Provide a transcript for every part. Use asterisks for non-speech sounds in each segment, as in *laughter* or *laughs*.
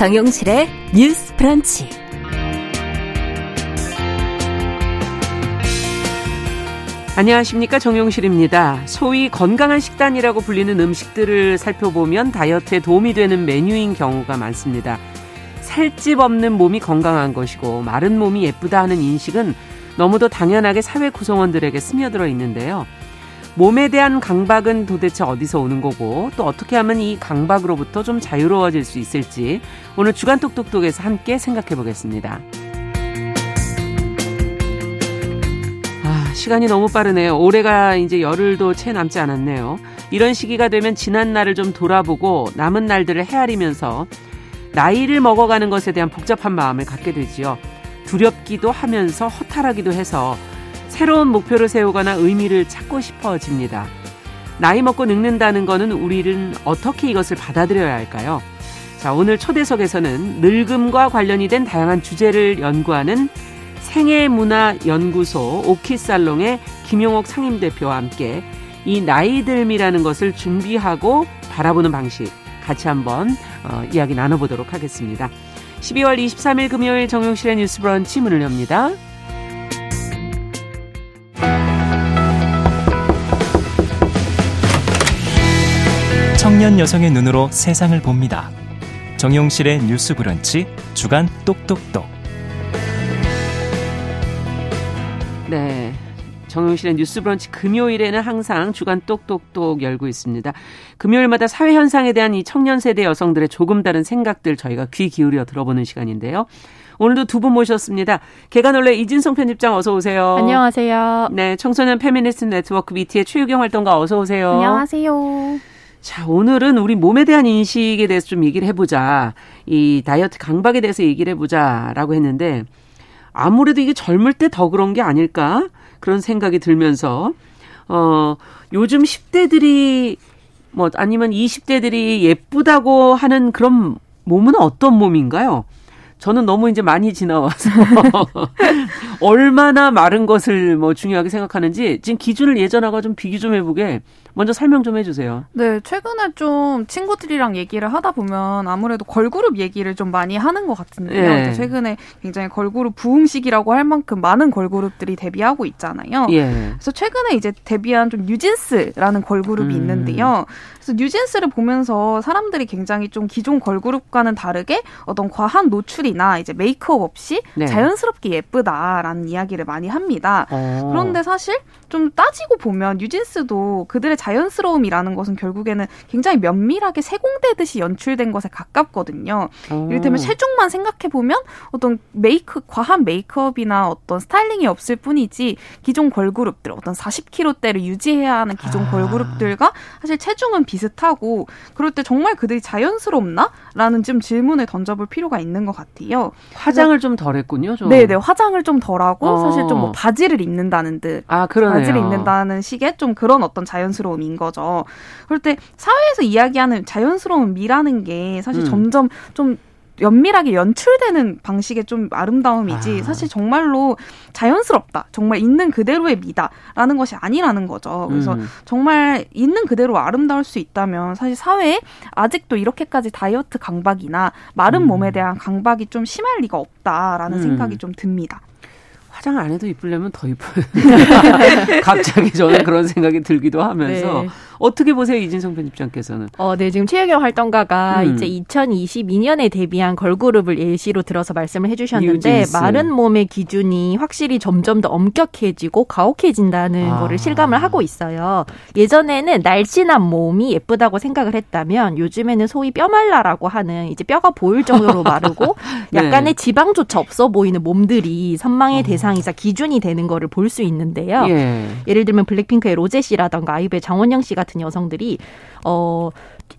정용실의 뉴스 프런치. 안녕하십니까 정용실입니다. 소위 건강한 식단이라고 불리는 음식들을 살펴보면 다이어트에 도움이 되는 메뉴인 경우가 많습니다. 살집 없는 몸이 건강한 것이고 마른 몸이 예쁘다 하는 인식은 너무도 당연하게 사회 구성원들에게 스며들어 있는데요. 몸에 대한 강박은 도대체 어디서 오는 거고 또 어떻게 하면 이 강박으로부터 좀 자유로워질 수 있을지 오늘 주간 똑똑똑에서 함께 생각해 보겠습니다. 아, 시간이 너무 빠르네요. 올해가 이제 열흘도 채 남지 않았네요. 이런 시기가 되면 지난 날을 좀 돌아보고 남은 날들을 헤아리면서 나이를 먹어가는 것에 대한 복잡한 마음을 갖게 되지요. 두렵기도 하면서 허탈하기도 해서 새로운 목표를 세우거나 의미를 찾고 싶어집니다. 나이 먹고 늙는다는 것은 우리는 어떻게 이것을 받아들여야 할까요? 자, 오늘 초대석에서는 늙음과 관련이 된 다양한 주제를 연구하는 생애문화연구소 오키살롱의 김용옥 상임대표와 함께 이 나이들미라는 것을 준비하고 바라보는 방식 같이 한번 어, 이야기 나눠보도록 하겠습니다. 12월 23일 금요일 정용실의 뉴스 브런치 문을 엽니다. 청년 여성의 눈으로 세상을 봅니다. 정용실의 뉴스 브런치 주간 똑똑똑. 네. 정용실의 뉴스 브런치 금요일에는 항상 주간 똑똑똑 열고 있습니다. 금요일마다 사회 현상에 대한 이 청년 세대 여성들의 조금 다른 생각들 저희가 귀 기울여 들어보는 시간인데요. 오늘도 두 분 모셨습니다. 계간홀로 이진송 편집장 어서 오세요. 안녕하세요. 네, 청소년 페미니스트 네트워크 위티의 최유경 활동가 어서 오세요. 안녕하세요. 자, 오늘은 우리 몸에 대한 인식에 대해서 좀 얘기를 해보자. 이 다이어트 강박에 대해서 얘기를 해보자라고 했는데 아무래도 이게 젊을 때 더 그런 게 아닐까? 그런 생각이 들면서 어 요즘 10대들이 뭐 아니면 20대들이 예쁘다고 하는 그런 몸은 어떤 몸인가요? 저는 너무 이제 많이 지나와서 *laughs* 얼마나 마른 것을 뭐 중요하게 생각하는지 지금 기준을 예전하고 좀 비교 좀 해보게 먼저 설명 좀 해주세요. 네, 최근에 좀 친구들이랑 얘기를 하다 보면 아무래도 걸그룹 얘기를 좀 많이 하는 것 같은데요. 네. 최근에 굉장히 걸그룹 부흥식이라고 할 만큼 많은 걸그룹들이 데뷔하고 있잖아요. 예. 그래서 최근에 이제 데뷔한 좀 뉴진스라는 걸그룹이 음. 있는데요. 그래서 뉴진스를 보면서 사람들이 굉장히 좀 기존 걸그룹과는 다르게 어떤 과한 노출이나 이제 메이크업 없이 네. 자연스럽게 예쁘다라는 이야기를 많이 합니다. 어. 그런데 사실 좀 따지고 보면 뉴진스도 그들의 자연스러움이라는 것은 결국에는 굉장히 면밀하게 세공되듯이 연출된 것에 가깝거든요. 오. 이를테면 체중만 생각해 보면 어떤 메이크 과한 메이크업이나 어떤 스타일링이 없을 뿐이지 기존 걸그룹들 어떤 40kg대를 유지해야 하는 기존 아. 걸그룹들과 사실 체중은 비슷 하고 그럴 때 정말 그들이 자연스럽나?라는 좀 질문을 던져볼 필요가 있는 것 같아요. 화장을 좀 덜했군요. 좀. 네네 화장을 좀 덜하고 어. 사실 좀 뭐 바지를 입는다는 듯. 아 그러네요. 바지를 입는다는 식의 좀 그런 어떤 자연스러움인 거죠. 그럴 때 사회에서 이야기하는 자연스러운 미라는 게 사실 음. 점점 좀 연밀하게 연출되는 방식의 좀 아름다움이지 아. 사실 정말로 자연스럽다 정말 있는 그대로의 미다라는 것이 아니라는 거죠 그래서 음. 정말 있는 그대로 아름다울 수 있다면 사실 사회에 아직도 이렇게까지 다이어트 강박이나 마른 음. 몸에 대한 강박이 좀 심할 리가 없다라는 음. 생각이 좀 듭니다. 화장 안 해도 이쁘려면 더 이쁜. *laughs* 갑자기 저는 그런 생각이 들기도 하면서 네. 어떻게 보세요, 이진성 편집장께서는? 어, 네, 지금 최혜경 활동가가 음. 이제 2022년에 데뷔한 걸그룹을 예시로 들어서 말씀을 해주셨는데 뉴진스. 마른 몸의 기준이 확실히 점점 더 엄격해지고 가혹해진다는 아. 거를 실감을 하고 있어요. 예전에는 날씬한 몸이 예쁘다고 생각을 했다면 요즘에는 소위 뼈말라라고 하는 이제 뼈가 보일 정도로 마르고 *laughs* 네. 약간의 지방조차 없어 보이는 몸들이 선망의 어. 대상이자 기준이 되는 거를 볼 수 있는데요. 예. 예를 들면 블랙핑크의 로제 씨라던가 아이브의 장원영 씨 같은 같은 여성들이 어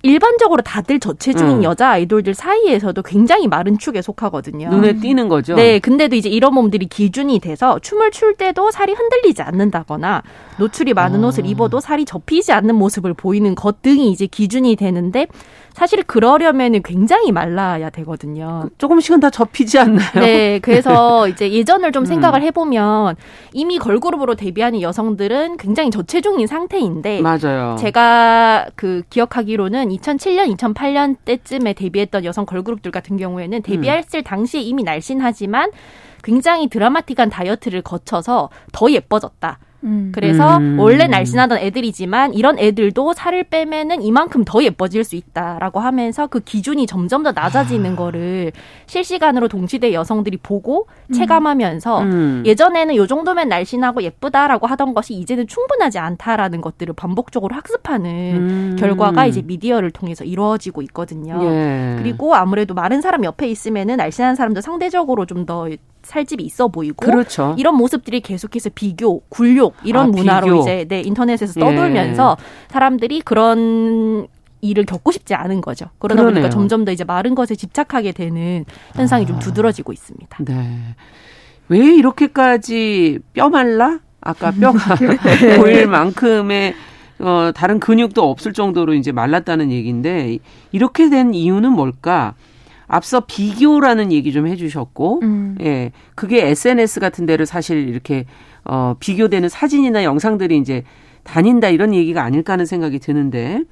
일반적으로 다들 저체중인 음. 여자 아이돌들 사이에서도 굉장히 마른 축에 속하거든요. 눈에 띄는 거죠. 네, 근데도 이제 이런 몸들이 기준이 돼서 춤을 출 때도 살이 흔들리지 않는다거나 노출이 많은 어. 옷을 입어도 살이 접히지 않는 모습을 보이는 것 등이 이제 기준이 되는데 사실 그러려면 굉장히 말라야 되거든요. 조금씩은 다 접히지 않나요? 네, 그래서 *laughs* 이제 예전을 좀 음. 생각을 해보면 이미 걸그룹으로 데뷔하는 여성들은 굉장히 저체중인 상태인데 맞아요. 제가 그 기억하기로는 보면은 2007년, 2008년 때쯤에 데뷔했던 여성 걸그룹들 같은 경우에는 데뷔했을 당시에 이미 날씬하지만 굉장히 드라마틱한 다이어트를 거쳐서 더 예뻐졌다. 음. 그래서 음. 원래 날씬하던 애들이지만 이런 애들도 살을 빼면은 이만큼 더 예뻐질 수 있다라고 하면서 그 기준이 점점 더 낮아지는 아. 거를 실시간으로 동시대 여성들이 보고 음. 체감하면서 음. 예전에는 요 정도면 날씬하고 예쁘다라고 하던 것이 이제는 충분하지 않다라는 것들을 반복적으로 학습하는 음. 결과가 이제 미디어를 통해서 이루어지고 있거든요. 예. 그리고 아무래도 마른 사람 옆에 있으면은 날씬한 사람도 상대적으로 좀 더 살집이 있어 보이고 그렇죠. 이런 모습들이 계속해서 비교, 굴욕 이런 아, 문화로 비교. 이제 네, 인터넷에서 떠돌면서 예. 사람들이 그런 일을 겪고 싶지 않은 거죠. 그러다 그러네요. 보니까 점점 더 이제 마른 것에 집착하게 되는 현상이 아. 좀 두드러지고 있습니다. 네. 왜 이렇게까지 뼈 말라? 아까 뼈가 *laughs* 네. 보일 만큼의 어, 다른 근육도 없을 정도로 이제 말랐다는 얘기인데 이렇게 된 이유는 뭘까? 앞서 비교라는 얘기 좀 해주셨고, 음. 예, 그게 SNS 같은 데를 사실 이렇게 어 비교되는 사진이나 영상들이 이제 다닌다 이런 얘기가 아닐까 하는 생각이 드는데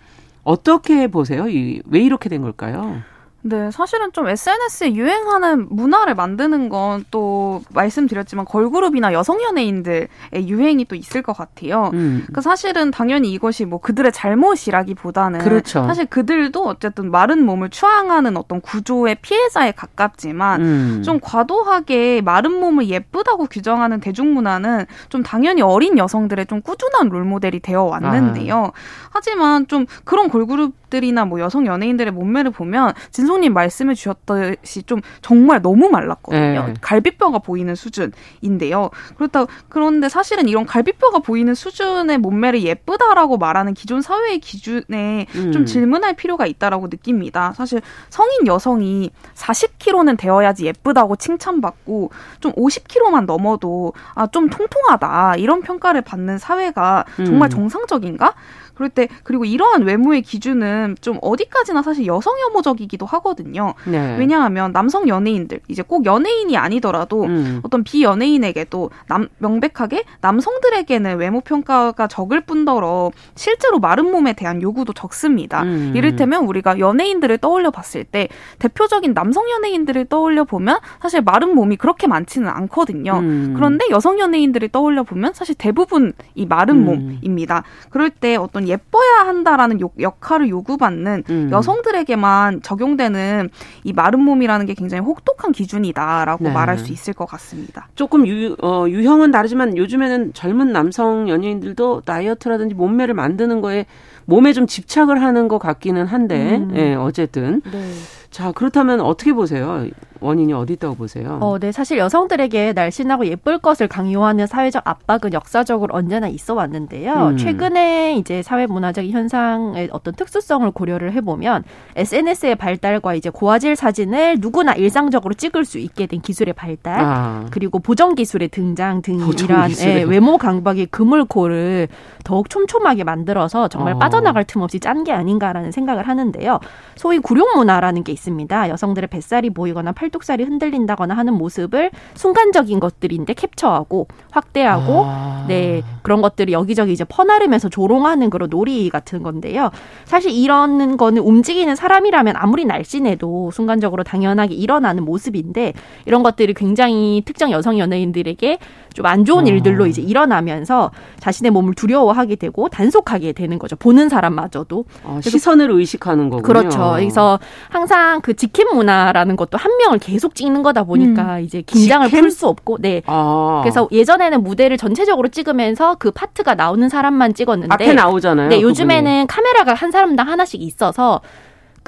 어떻게 보세요? 이, 왜 이렇게 된 걸까요? 네, 사실은 좀 SNS에 유행하는 문화를 만드는 건 또 말씀드렸지만 걸그룹이나 여성 연예인들의 유행이 또 있을 것 같아요. 음. 그 사실은 당연히 이것이 뭐 그들의 잘못이라기보다는 그렇죠. 사실 그들도 어쨌든 마른 몸을 추앙하는 어떤 구조의 피해자에 가깝지만 음. 좀 과도하게 마른 몸을 예쁘다고 규정하는 대중문화는 좀 당연히 어린 여성들의 좀 꾸준한 롤모델이 되어 왔는데요. 아. 하지만 좀 그런 걸그룹 들이나 뭐 여성 연예인들의 몸매를 보면 진송님 말씀해 주셨듯이 좀 정말 너무 말랐거든요. 네. 갈비뼈가 보이는 수준인데요. 그렇다 그런데 사실은 이런 갈비뼈가 보이는 수준의 몸매를 예쁘다라고 말하는 기존 사회의 기준에 음. 좀 질문할 필요가 있다라고 느낍니다. 사실 성인 여성이 40kg는 되어야지 예쁘다고 칭찬받고 좀 50kg만 넘어도 아 좀 통통하다 이런 평가를 받는 사회가 정말 음. 정상적인가? 그럴 때 그리고 이러한 외모의 기준은 좀 어디까지나 사실 여성 혐오적이기도 하거든요. 네. 왜냐하면 남성 연예인들 이제 꼭 연예인이 아니더라도 음. 어떤 비연예인에게도 남, 명백하게 남성들에게는 외모 평가가 적을 뿐더러 실제로 마른 몸에 대한 요구도 적습니다. 음. 이를테면 우리가 연예인들을 떠올려 봤을 때 대표적인 남성 연예인들을 떠올려 보면 사실 마른 몸이 그렇게 많지는 않거든요. 음. 그런데 여성 연예인들을 떠올려 보면 사실 대부분 이 마른 음. 몸입니다. 그럴 때 어떤 예뻐야 한다라는 요, 역할을 요구받는 음. 여성들에게만 적용되는 이 마른 몸이라는 게 굉장히 혹독한 기준이다라고 네. 말할 수 있을 것 같습니다. 조금 유, 어, 유형은 다르지만 요즘에는 젊은 남성 연예인들도 다이어트라든지 몸매를 만드는 거에 몸에 좀 집착을 하는 것 같기는 한데, 음. 예, 어쨌든. 네. 자, 그렇다면 어떻게 보세요? 원인이 어디 있다고 보세요? 어, 네. 사실 여성들에게 날씬하고 예쁠 것을 강요하는 사회적 압박은 역사적으로 언제나 있어 왔는데요. 음. 최근에 이제 사회 문화적인 현상의 어떤 특수성을 고려를 해보면 SNS의 발달과 이제 고화질 사진을 누구나 일상적으로 찍을 수 있게 된 기술의 발달, 아. 그리고 보정 기술의 등장 등 이러한 예, 외모 강박의 그물코를 더욱 촘촘하게 만들어서 정말 어. 빠져나갈 틈 없이 짠 게 아닌가라는 생각을 하는데요. 소위 구룡 문화라는 게 있습니다. 여성들의 뱃살이 보이거나 팔 팔뚝살이 흔들린다거나 하는 모습을 순간적인 것들인데 캡처하고 확대하고 아. 네 그런 것들을 여기저기 이제 퍼나르면서 조롱하는 그런 놀이 같은 건데요. 사실 이런 거는 움직이는 사람이라면 아무리 날씬해도 순간적으로 당연하게 일어나는 모습인데 이런 것들이 굉장히 특정 여성 연예인들에게 좀 안 좋은 아. 일들로 이제 일어나면서 자신의 몸을 두려워하게 되고 단속하게 되는 거죠. 보는 사람마저도 아, 시선을 의식하는 거군요. 그렇죠. 그래서 항상 그 지킴 문화라는 것도 한 명을 계속 찍는 거다 보니까 음. 이제 긴장을 풀 수 없고 네. 아. 그래서 예전에는 무대를 전체적으로 찍으면서 그 파트가 나오는 사람만 찍었는데 앞에 나오잖아요. 네, 요즘에는 그분이. 카메라가 한 사람당 하나씩 있어서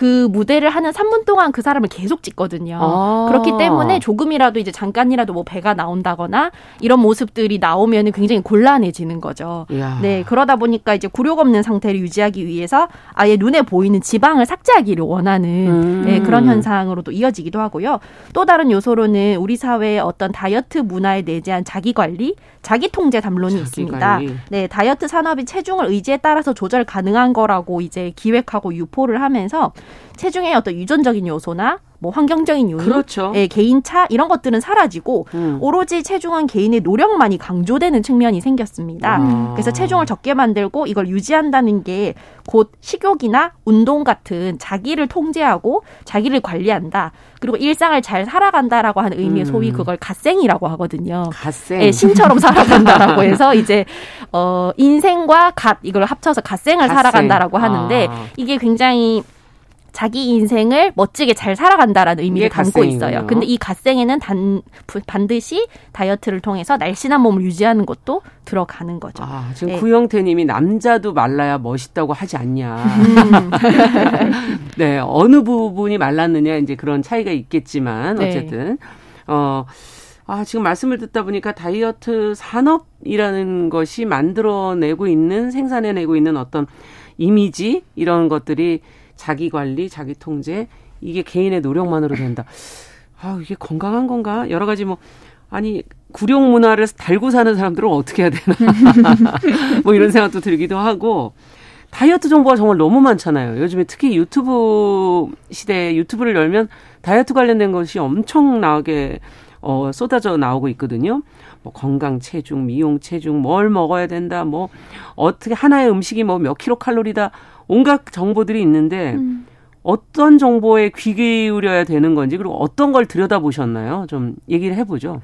그 무대를 하는 3분 동안 그 사람을 계속 찍거든요. 아. 그렇기 때문에 조금이라도 이제 잠깐이라도 뭐 배가 나온다거나 이런 모습들이 나오면 굉장히 곤란해지는 거죠. 이야. 네, 그러다 보니까 이제 굴욕 없는 상태를 유지하기 위해서 아예 눈에 보이는 지방을 삭제하기를 원하는 음. 네, 그런 현상으로도 이어지기도 하고요. 또 다른 요소로는 우리 사회의 어떤 다이어트 문화에 내재한 자기 관리, 자기 통제 담론이 자기 있습니다. 관리. 네, 다이어트 산업이 체중을 의지에 따라서 조절 가능한 거라고 이제 기획하고 유포를 하면서 체중의 어떤 유전적인 요소나 뭐 환경적인 요인, 그렇죠. 예, 개인차 이런 것들은 사라지고 음. 오로지 체중은 개인의 노력만이 강조되는 측면이 생겼습니다. 음. 그래서 체중을 적게 만들고 이걸 유지한다는 게 곧 식욕이나 운동 같은 자기를 통제하고 자기를 관리한다. 그리고 일상을 잘 살아간다라고 하는 의미의 음. 소위 그걸 갓생이라고 하거든요. 갓생. 예, 신처럼 *laughs* 살아간다라고 해서 이제 어 인생과 갓 이걸 합쳐서 갓생을 갓생. 살아간다라고 하는데 아. 이게 굉장히 자기 인생을 멋지게 잘 살아간다라는 의미를 담고 있어요. 근데 이 갓생에는 단, 반드시 다이어트를 통해서 날씬한 몸을 유지하는 것도 들어가는 거죠. 아, 지금 네. 구영태 님이 남자도 말라야 멋있다고 하지 않냐. 음. *laughs* 네, 어느 부분이 말랐느냐 이제 그런 차이가 있겠지만 네. 어쨌든 네. 어 아, 지금 말씀을 듣다 보니까 다이어트 산업이라는 것이 만들어내고 있는 생산해내고 있는 어떤 이미지 이런 것들이 자기 관리, 자기 통제 이게 개인의 노력만으로 된다. 아, 이게 건강한 건가? 여러 가지 뭐 아니 구룡 문화를 달고 사는 사람들은 어떻게 해야 되나? *laughs* 뭐 이런 생각도 들기도 하고 다이어트 정보가 정말 너무 많잖아요. 요즘에 특히 유튜브 시대에 유튜브를 열면 다이어트 관련된 것이 엄청나게 어, 쏟아져 나오고 있거든요. 뭐 건강 체중, 미용 체중, 뭘 먹어야 된다, 뭐 어떻게 하나의 음식이 뭐 몇 킬로 칼로리다 온갖 정보들이 있는데 음. 어떤 정보에 귀 기울여야 되는 건지 그리고 어떤 걸 들여다보셨나요? 좀 얘기를 해보죠.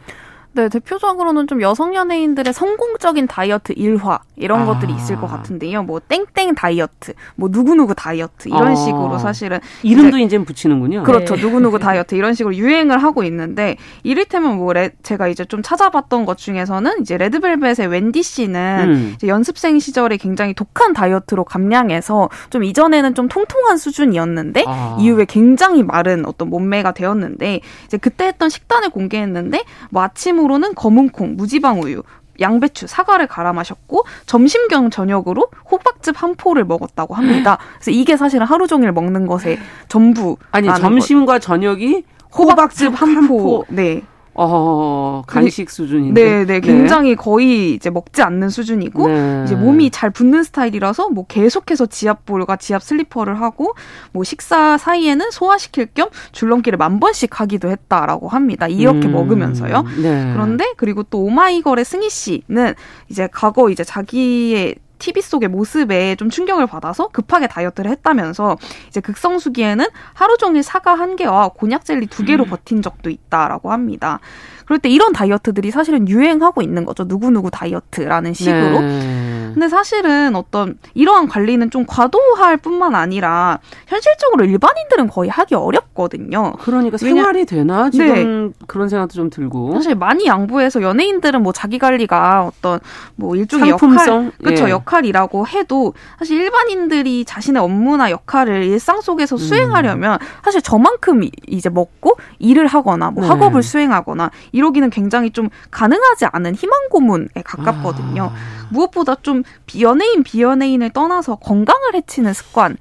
네, 대표적으로는 좀 여성 연예인들의 성공적인 다이어트 일화 이런 아. 것들이 있을 것 같은데요. 뭐 땡땡 다이어트, 뭐 누구누구 다이어트 이런 아. 식으로 사실은 이름도 이제 붙이는군요. 그렇죠. 네. 누구누구 *laughs* 다이어트 이런 식으로 유행을 하고 있는데 이를테면 뭐 레, 제가 이제 좀 찾아봤던 것 중에서는 이제 레드벨벳의 웬디 씨는 음. 연습생 시절에 굉장히 독한 다이어트로 감량해서 좀 이전에는 좀 통통한 수준이었는데 아. 이후에 굉장히 마른 어떤 몸매가 되었는데 이제 그때 했던 식단을 공개했는데 뭐 아침으로 아침으로는 검은콩, 무지방 우유, 양배추, 사과를 갈아 마셨고 점심 겸 저녁으로 호박즙 한 포를 먹었다고 합니다. *laughs* 그래서 이게 사실은 하루 종일 먹는 것의 전부 아니 점심과 저녁이 호박즙, 호박즙 한 포. 네. 어, 간식 수준인데. 네, 네, 굉장히 네. 거의 이제 먹지 않는 수준이고 네. 이제 몸이 잘 붓는 스타일이라서 뭐 계속해서 지압볼과 지압 슬리퍼를 하고 뭐 식사 사이에는 소화시킬 겸 줄넘기를 만 번씩 하기도 했다라고 합니다. 이렇게 음, 먹으면서요. 네. 그런데 그리고 또 오마이걸의 승희 씨는 이제 과거 이제 자기의 TV 속의 모습에 좀 충격을 받아서 급하게 다이어트를 했다면서 이제 극성수기에는 하루 종일 사과 한 개와 곤약 젤리 두 개로 음. 버틴 적도 있다라고 합니다. 그럴 때 이런 다이어트들이 사실은 유행하고 있는 거죠. 누구누구 다이어트라는 식으로. 네. 근데 사실은 어떤 이러한 관리는 좀 과도할 뿐만 아니라 현실적으로 일반인들은 거의 하기 어렵거든요. 그러니까 생활이 되나? 지금 네. 그런 생각도 좀 들고. 사실 많이 양보해서 연예인들은 뭐 자기 관리가 어떤 뭐 일종의 상품성? 역할, 그렇죠. 예. 역할이라고 해도 사실 일반인들이 자신의 업무나 역할을 일상 속에서 음. 수행하려면 사실 저만큼 이제 먹고 일을 하거나 뭐 네. 학업을 수행하거나 이러기는 굉장히 좀 가능하지 않은 희망 고문에 가깝거든요. 아. 무엇보다 좀 연예인 비연예인을 떠나서 건강을 해치는 습관이기도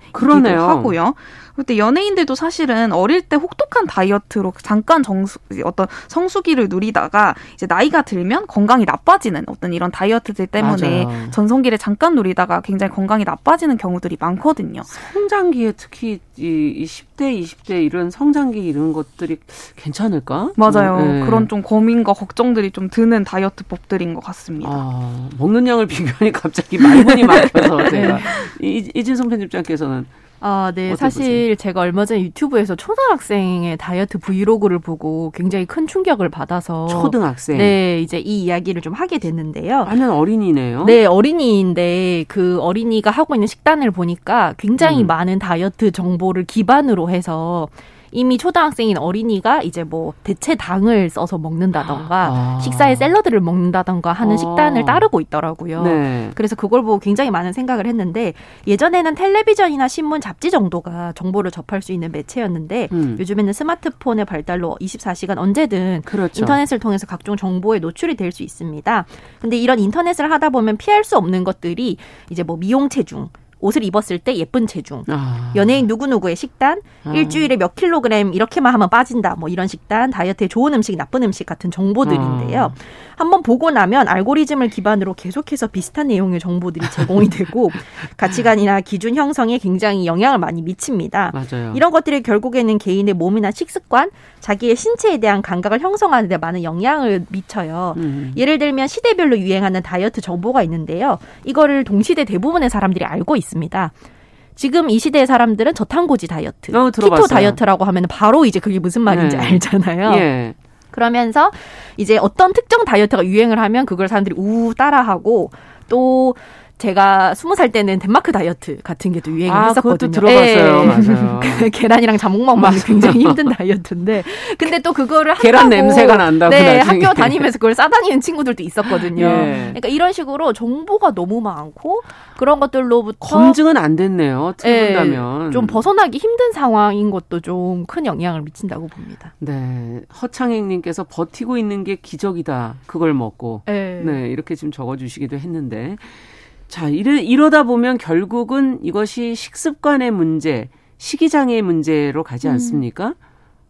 하고요. 그때 연예인들도 사실은 어릴 때 혹독한 다이어트로 잠깐 정수 어떤 성수기를 누리다가 이제 나이가 들면 건강이 나빠지는 어떤 이런 다이어트들 때문에 맞아요. 전성기를 잠깐 누리다가 굉장히 건강이 나빠지는 경우들이 많거든요. 성장기에 특히 이 10대, 20대 이런 성장기 이런 것들이 괜찮을까? 맞아요. 네. 그런 좀 고민과 걱정들이 좀 드는 다이어트법들인 것 같습니다. 아, 먹는 양을 *laughs* 비교하니 갑자기 말문이 막혀서 제가 *laughs* 이, 이진성 편집장께서는 아, 네. 사실 보세요? 제가 얼마 전에 유튜브에서 초등학생의 다이어트 브이로그를 보고 굉장히 큰 충격을 받아서 초등학생. 네, 이제 이 이야기를 좀 하게 됐는데요. 하면 어린이네요. 네, 어린이인데 그 어린이가 하고 있는 식단을 보니까 굉장히 음. 많은 다이어트 정보를 기반으로 해서 이미 초등학생인 어린이가 이제 뭐 대체 당을 써서 먹는다던가 아. 식사에 샐러드를 먹는다던가 하는 아. 식단을 따르고 있더라고요. 네. 그래서 그걸 보고 굉장히 많은 생각을 했는데 예전에는 텔레비전이나 신문, 잡지 정도가 정보를 접할 수 있는 매체였는데 음. 요즘에는 스마트폰의 발달로 24시간 언제든 그렇죠. 인터넷을 통해서 각종 정보에 노출이 될 수 있습니다. 근데 이런 인터넷을 하다 보면 피할 수 없는 것들이 이제 뭐 미용 체중 옷을 입었을 때 예쁜 체중, 아. 연예인 누구누구의 식단, 아. 일주일에 몇 킬로그램 이렇게만 하면 빠진다, 뭐 이런 식단, 다이어트에 좋은 음식, 나쁜 음식 같은 정보들인데요. 아. 한번 보고 나면 알고리즘을 기반으로 계속해서 비슷한 내용의 정보들이 제공이 되고 *laughs* 가치관이나 기준 형성에 굉장히 영향을 많이 미칩니다. 맞아요. 이런 것들이 결국에는 개인의 몸이나 식습관, 자기의 신체에 대한 감각을 형성하는 데 많은 영향을 미쳐요. 음. 예를 들면 시대별로 유행하는 다이어트 정보가 있는데요. 이거를 동시대 대부분의 사람들이 알고 있습니다. 지금 이 시대의 사람들은 저탄고지 다이어트, 어, 키토 다이어트라고 하면 바로 이제 그게 무슨 말인지 네. 알잖아요. 예. 그러면서 이제 어떤 특정 다이어트가 유행을 하면 그걸 사람들이 우 따라하고 또 제가 스무 살 때는 덴마크 다이어트 같은 게 또 유행을 아, 했었거든요. 들어봤어요. 예. 맞아요. *laughs* 계란이랑 자몽만 먹는 굉장히 힘든 다이어트인데, 근데 또 그거를 *laughs* 계란 냄새가 난다고. 네, 나중에. 학교 다니면서 그걸 싸다니는 친구들도 있었거든요. 예. 그러니까 이런 식으로 정보가 너무 많고 그런 것들로부터 검증은 안 됐네요. 들은다면 예, 좀 벗어나기 힘든 상황인 것도 좀 큰 영향을 미친다고 봅니다. 네, 허창행님께서 버티고 있는 게 기적이다. 그걸 먹고, 예. 네 이렇게 지금 적어주시기도 했는데. 자, 이러, 이러다 보면 결국은 이것이 식습관의 문제, 식이장애의 문제로 가지 음. 않습니까? 음.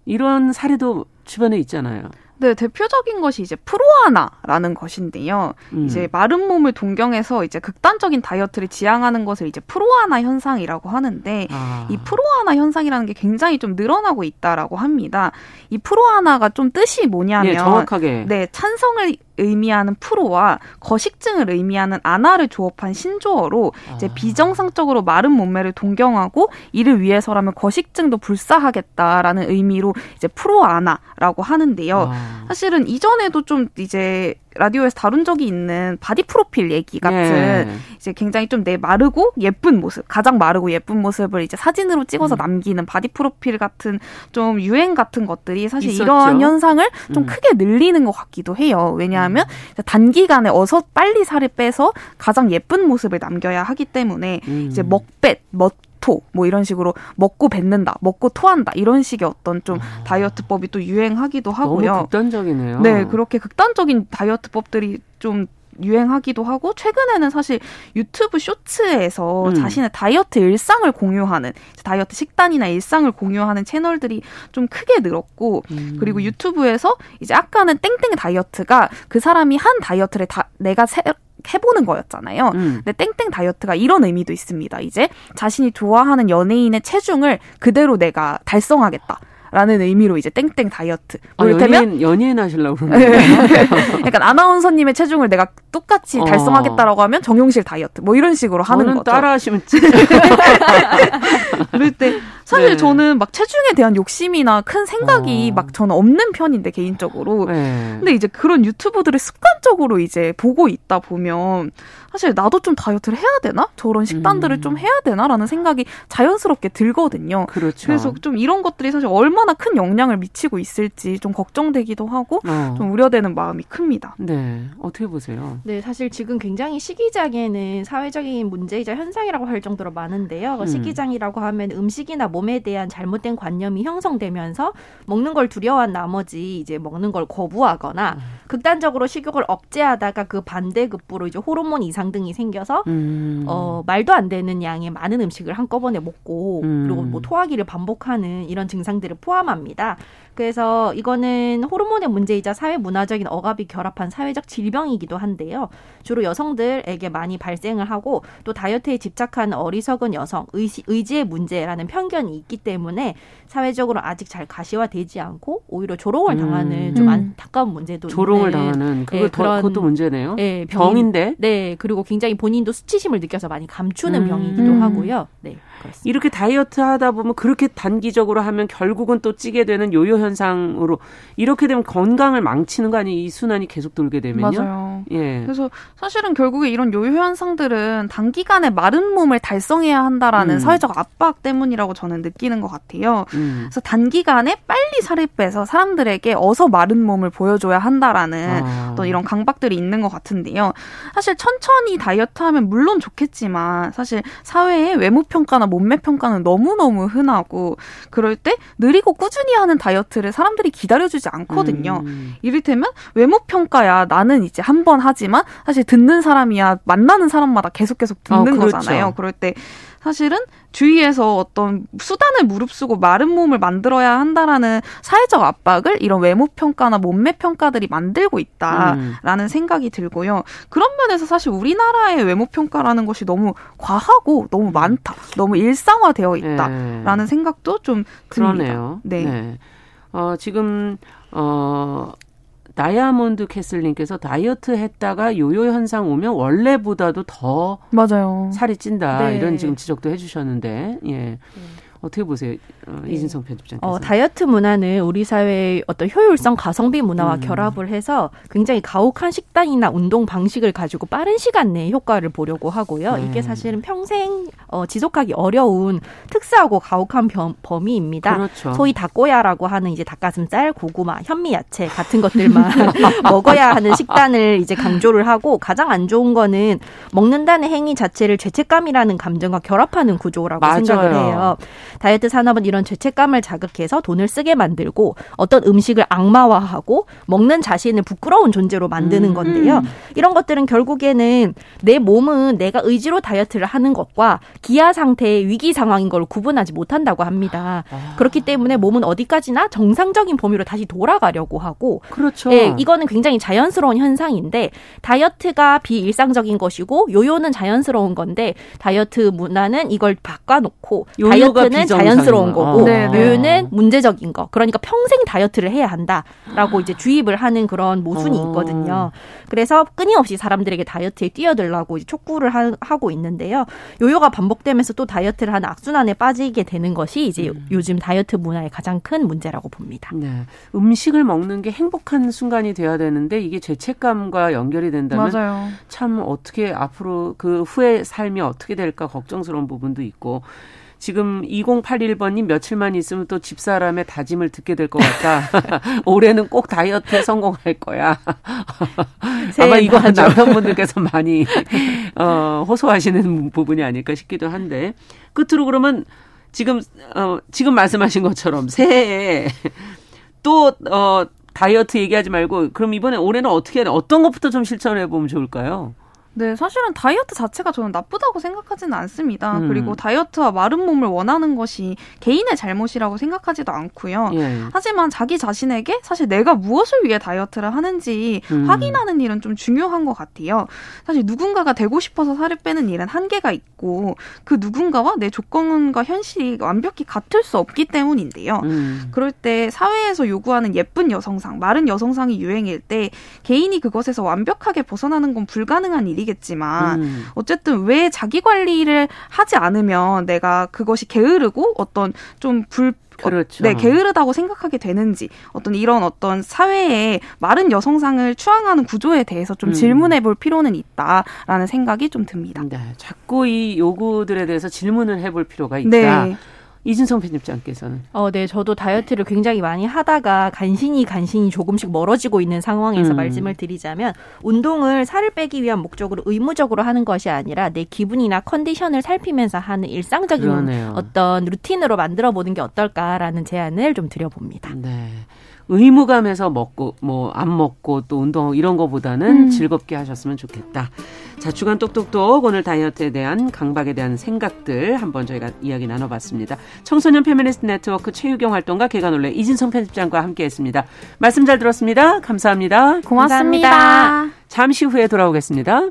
이런 사례도 주변에 있잖아요. 네, 대표적인 것이 이제 프로아나라는 것인데요. 음. 이제 마른 몸을 동경해서 이제 극단적인 다이어트를 지향하는 것을 이제 프로아나 현상이라고 하는데 아. 이 프로아나 현상이라는 게 굉장히 좀 늘어나고 있다라고 합니다. 이 프로아나가 좀 뜻이 뭐냐면 네, 정확하게 네, 찬성을 의미하는 프로와 거식증을 의미하는 아나를 조합한 신조어로 이제 아. 비정상적으로 마른 몸매를 동경하고 이를 위해서라면 거식증도 불사하겠다라는 의미로 이제 프로아나라고 하는데요. 아. 사실은 이전에도 좀 이제 라디오에서 다룬 적이 있는 바디 프로필 얘기 같은 네. 이제 굉장히 좀 내 마르고 예쁜 모습, 가장 마르고 예쁜 모습을 이제 사진으로 찍어서 음. 남기는 바디 프로필 같은 좀 유행 같은 것들이 사실 있었죠. 이러한 현상을 좀 음. 크게 늘리는 것 같기도 해요. 왜냐하면 음. 단기간에 어서 빨리 살을 빼서 가장 예쁜 모습을 남겨야 하기 때문에 음. 이제 먹뱉, 먹토, 뭐 이런 식으로 먹고 뱉는다, 먹고 토한다 이런 식의 어떤 좀 아. 다이어트법이 또 유행하기도 하고요. 너무 극단적이네요. 네, 그렇게 극단적인 다이어트법들이 좀 유행하기도 하고 최근에는 사실 유튜브 쇼츠에서 음. 자신의 다이어트 일상을 공유하는 다이어트 식단이나 일상을 공유하는 채널들이 좀 크게 늘었고 음. 그리고 유튜브에서 이제 아까는 땡땡 다이어트가 그 사람이 한 다이어트를 다 내가 새, 해보는 거였잖아요. 음. 근데 땡땡 다이어트가 이런 의미도 있습니다. 이제 자신이 좋아하는 연예인의 체중을 그대로 내가 달성하겠다. 라는 의미로 이제 땡땡 다이어트. 뭐 아, 연예인, 연예인 하시려고 그러는 거예요? *laughs* 약간 아나운서님의 체중을 내가 똑같이 어. 달성하겠다라고 하면 정용실 다이어트. 뭐 이런 식으로 하는 거죠. 따라 하시면 진짜. *laughs* 그럴 때 사실 네. 저는 막 체중에 대한 욕심이나 큰 생각이 어. 막 저는 없는 편인데 개인적으로. 네. 근데 이제 그런 유튜브들을 습관적으로 이제 보고 있다 보면 사실 나도 좀 다이어트를 해야 되나? 저런 식단들을 음. 좀 해야 되나라는 생각이 자연스럽게 들거든요. 그렇죠. 그래서 좀 이런 것들이 사실 얼마나 큰 영향을 미치고 있을지 좀 걱정되기도 하고 어. 좀 우려되는 마음이 큽니다. 네. 어떻게 보세요? 네, 사실 지금 굉장히 식이장애는 사회적인 문제이자 현상이라고 할 정도로 많은데요. 음. 식이장이라고 하면 음식이나 몸에 대한 잘못된 관념이 형성되면서 먹는 걸 두려워한 나머지 이제 먹는 걸 거부하거나 음. 극단적으로 식욕을 억제하다가 그 반대급부로 이제 호르몬 이상 등이 생겨서 음. 어 말도 안 되는 양의 많은 음식을 한꺼번에 먹고 음. 그리고 뭐 토하기를 반복하는 이런 증상들을 포함합니다. 그래서 이거는 호르몬의 문제이자 사회 문화적인 억압이 결합한 사회적 질병이기도 한데요. 주로 여성들에게 많이 발생을 하고 또 다이어트에 집착하는 어리석은 여성, 의지, 의지의 문제라는 편견이 있기 때문에 사회적으로 아직 잘 가시화되지 않고 오히려 조롱을 당하는 음. 좀 안타까운 문제도 조롱을 있는, 당하는 그거 네, 그런, 그것도 문제네요. 네, 병인데. 네, 그리고 굉장히 본인도 수치심을 느껴서 많이 감추는 음. 병이기도 하고요. 네. 그렇습니다. 이렇게 다이어트 하다 보면 그렇게 단기적으로 하면 결국은 또 찌게 되는 요요 현상으로 이렇게 되면 건강을 망치는 거 아니에요? 이 순환이 계속 돌게 되면요. 맞아요. 예. 그래서 사실은 결국에 이런 요요 현상들은 단기간에 마른 몸을 달성해야 한다라는 음. 사회적 압박 때문이라고 저는 느끼는 것 같아요. 음. 그래서 단기간에 빨리 살을 빼서 사람들에게 어서 마른 몸을 보여줘야 한다라는 아. 또 이런 강박들이 있는 것 같은데요. 사실 천천히 다이어트하면 물론 좋겠지만 사실 사회의 외모 평가나 몸매 평가는 너무너무 흔하고 그럴 때 느리고 꾸준히 하는 다이어트를 사람들이 기다려주지 않거든요. 음. 이를테면 외모 평가야 나는 이제 한번 하지만 사실 듣는 사람이야 만나는 사람마다 계속 계속 듣는 어, 그렇죠. 거잖아요. 그럴 때 사실은 주위에서 어떤 수단을 무릅쓰고 마른 몸을 만들어야 한다라는 사회적 압박을 이런 외모 평가나 몸매 평가들이 만들고 있다라는 음. 생각이 들고요. 그런 면에서 사실 우리나라의 외모 평가라는 것이 너무 과하고 너무 많다, 너무 일상화되어 있다라는 네. 생각도 좀 듭니다. 그러네요. 네. 네. 어, 지금 어 다이아몬드 캐슬님께서 다이어트 했다가 요요 현상 오면 원래보다도 더 맞아요. 살이 찐다 네. 이런 지금 지적도 해주셨는데 예. 네. 어떻게 보세요, 어, 네. 이진성 편집장께서? 어, 다이어트 문화는 우리 사회의 어떤 효율성 가성비 문화와 음. 결합을 해서 굉장히 가혹한 식단이나 운동 방식을 가지고 빠른 시간 내에 효과를 보려고 하고요. 네. 이게 사실은 평생 어, 지속하기 어려운 특수하고 가혹한 범, 범위입니다. 그렇죠. 소위 닭고야라고 하는 이제 닭가슴살, 고구마, 현미 야채 같은 것들만 *laughs* *laughs* 먹어야 하는 식단을 이제 강조를 하고 가장 안 좋은 거는 먹는다는 행위 자체를 죄책감이라는 감정과 결합하는 구조라고 맞아요. 생각을 해요. 다이어트 산업은 이런 죄책감을 자극해서 돈을 쓰게 만들고 어떤 음식을 악마화하고 먹는 자신을 부끄러운 존재로 만드는 음. 건데요. 이런 것들은 결국에는 내 몸은 내가 의지로 다이어트를 하는 것과 기아 상태의 위기 상황인 걸 구분하지 못한다고 합니다. 아. 그렇기 때문에 몸은 어디까지나 정상적인 범위로 다시 돌아가려고 하고 그렇죠. 예, 이거는 굉장히 자연스러운 현상인데 다이어트가 비일상적인 것이고 요요는 자연스러운 건데 다이어트 문화는 이걸 바꿔놓고 다이어트는 자연스러운 거고 아. 요요는 문제적인 거. 그러니까 평생 다이어트를 해야 한다라고 이제 주입을 하는 그런 모순이 어. 있거든요. 그래서 끊임없이 사람들에게 다이어트에 뛰어들라고 촉구를 하, 고 있는데요. 요요가 반복되면서 또 다이어트를 하는 악순환에 빠지게 되는 것이 이제 음. 요즘 다이어트 문화의 가장 큰 문제라고 봅니다. 네. 음식을 먹는 게 행복한 순간이 돼야 되는데 이게 죄책감과 연결이 된다면 맞아요. 참 어떻게 앞으로 그 후의 삶이 어떻게 될까 걱정스러운 부분도 있고 지금 2081번님 며칠만 있으면 또 집사람의 다짐을 듣게 될 것 같다. *laughs* 올해는 꼭 다이어트에 성공할 거야. *laughs* 아마 이거 한 남편분들께서 많이 *laughs* 어, 호소하시는 부분이 아닐까 싶기도 한데 끝으로 그러면 지금 어, 지금 말씀하신 것처럼 새해에 또 어, 다이어트 얘기하지 말고 그럼 이번에 올해는 어떻게 어떤 것부터 좀 실천해 보면 좋을까요? 네, 사실은 다이어트 자체가 저는 나쁘다고 생각하지는 않습니다. 음. 그리고 다이어트와 마른 몸을 원하는 것이 개인의 잘못이라고 생각하지도 않고요. 예. 하지만 자기 자신에게 사실 내가 무엇을 위해 다이어트를 하는지 음. 확인하는 일은 좀 중요한 것 같아요. 사실 누군가가 되고 싶어서 살을 빼는 일은 한계가 있고 그 누군가와 내 조건과 현실이 완벽히 같을 수 없기 때문인데요. 음. 그럴 때 사회에서 요구하는 예쁜 여성상, 마른 여성상이 유행일 때 개인이 그것에서 완벽하게 벗어나는 건 불가능한 일이 아니겠지만 음. 어쨌든 왜 자기 관리를 하지 않으면 내가 그것이 게으르고 어떤 좀 불 그렇죠. 네, 게으르다고 생각하게 되는지 어떤 이런 어떤 사회의 마른 여성상을 추앙하는 구조에 대해서 좀 음. 질문해 볼 필요는 있다라는 생각이 좀 듭니다. 네, 자꾸 이 요구들에 대해서 질문을 해볼 필요가 있다. 네. 이진성 편집장께서는. 어, 네. 저도 다이어트를 굉장히 많이 하다가 간신히 간신히 조금씩 멀어지고 있는 상황에서 음. 말씀을 드리자면 운동을 살을 빼기 위한 목적으로 의무적으로 하는 것이 아니라 내 기분이나 컨디션을 살피면서 하는 일상적인 그러네요. 어떤 루틴으로 만들어 보는 게 어떨까라는 제안을 좀 드려봅니다. 네. 의무감에서 먹고 뭐 안 먹고 또 운동 이런 거보다는 음. 즐겁게 하셨으면 좋겠다. 자, 주간 똑똑똑 오늘 다이어트에 대한 강박에 대한 생각들 한번 저희가 이야기 나눠봤습니다. 청소년 페미니스트 네트워크 최유경 활동가 개관올레 이진성 편집장과 함께했습니다. 말씀 잘 들었습니다. 감사합니다. 고맙습니다. 감사합니다. 잠시 후에 돌아오겠습니다.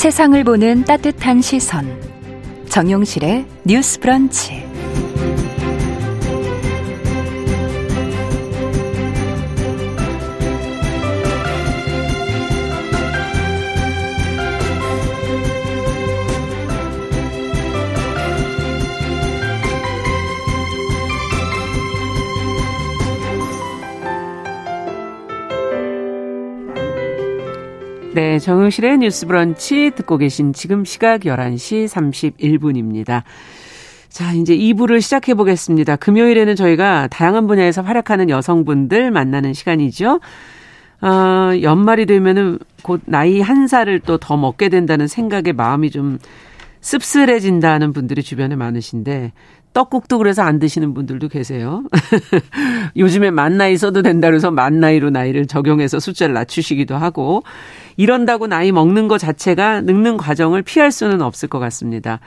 세상을 보는 따뜻한 시선. 정용실의 뉴스 브런치. 네, 정용실의 뉴스 브런치 듣고 계신 지금 시각 11시 31분입니다. 자, 이제 2부를 시작해 보겠습니다. 금요일에는 저희가 다양한 분야에서 활약하는 여성분들 만나는 시간이죠. 어, 연말이 되면은 곧 나이 한 살을 또 더 먹게 된다는 생각에 마음이 좀 씁쓸해진다는 분들이 주변에 많으신데 떡국도 그래서 안 드시는 분들도 계세요. *laughs* 요즘에 만 나이 써도 된다 그래서 만 나이로 나이를 적용해서 숫자를 낮추시기도 하고 이런다고 나이 먹는 것 자체가 늙는 과정을 피할 수는 없을 것 같습니다.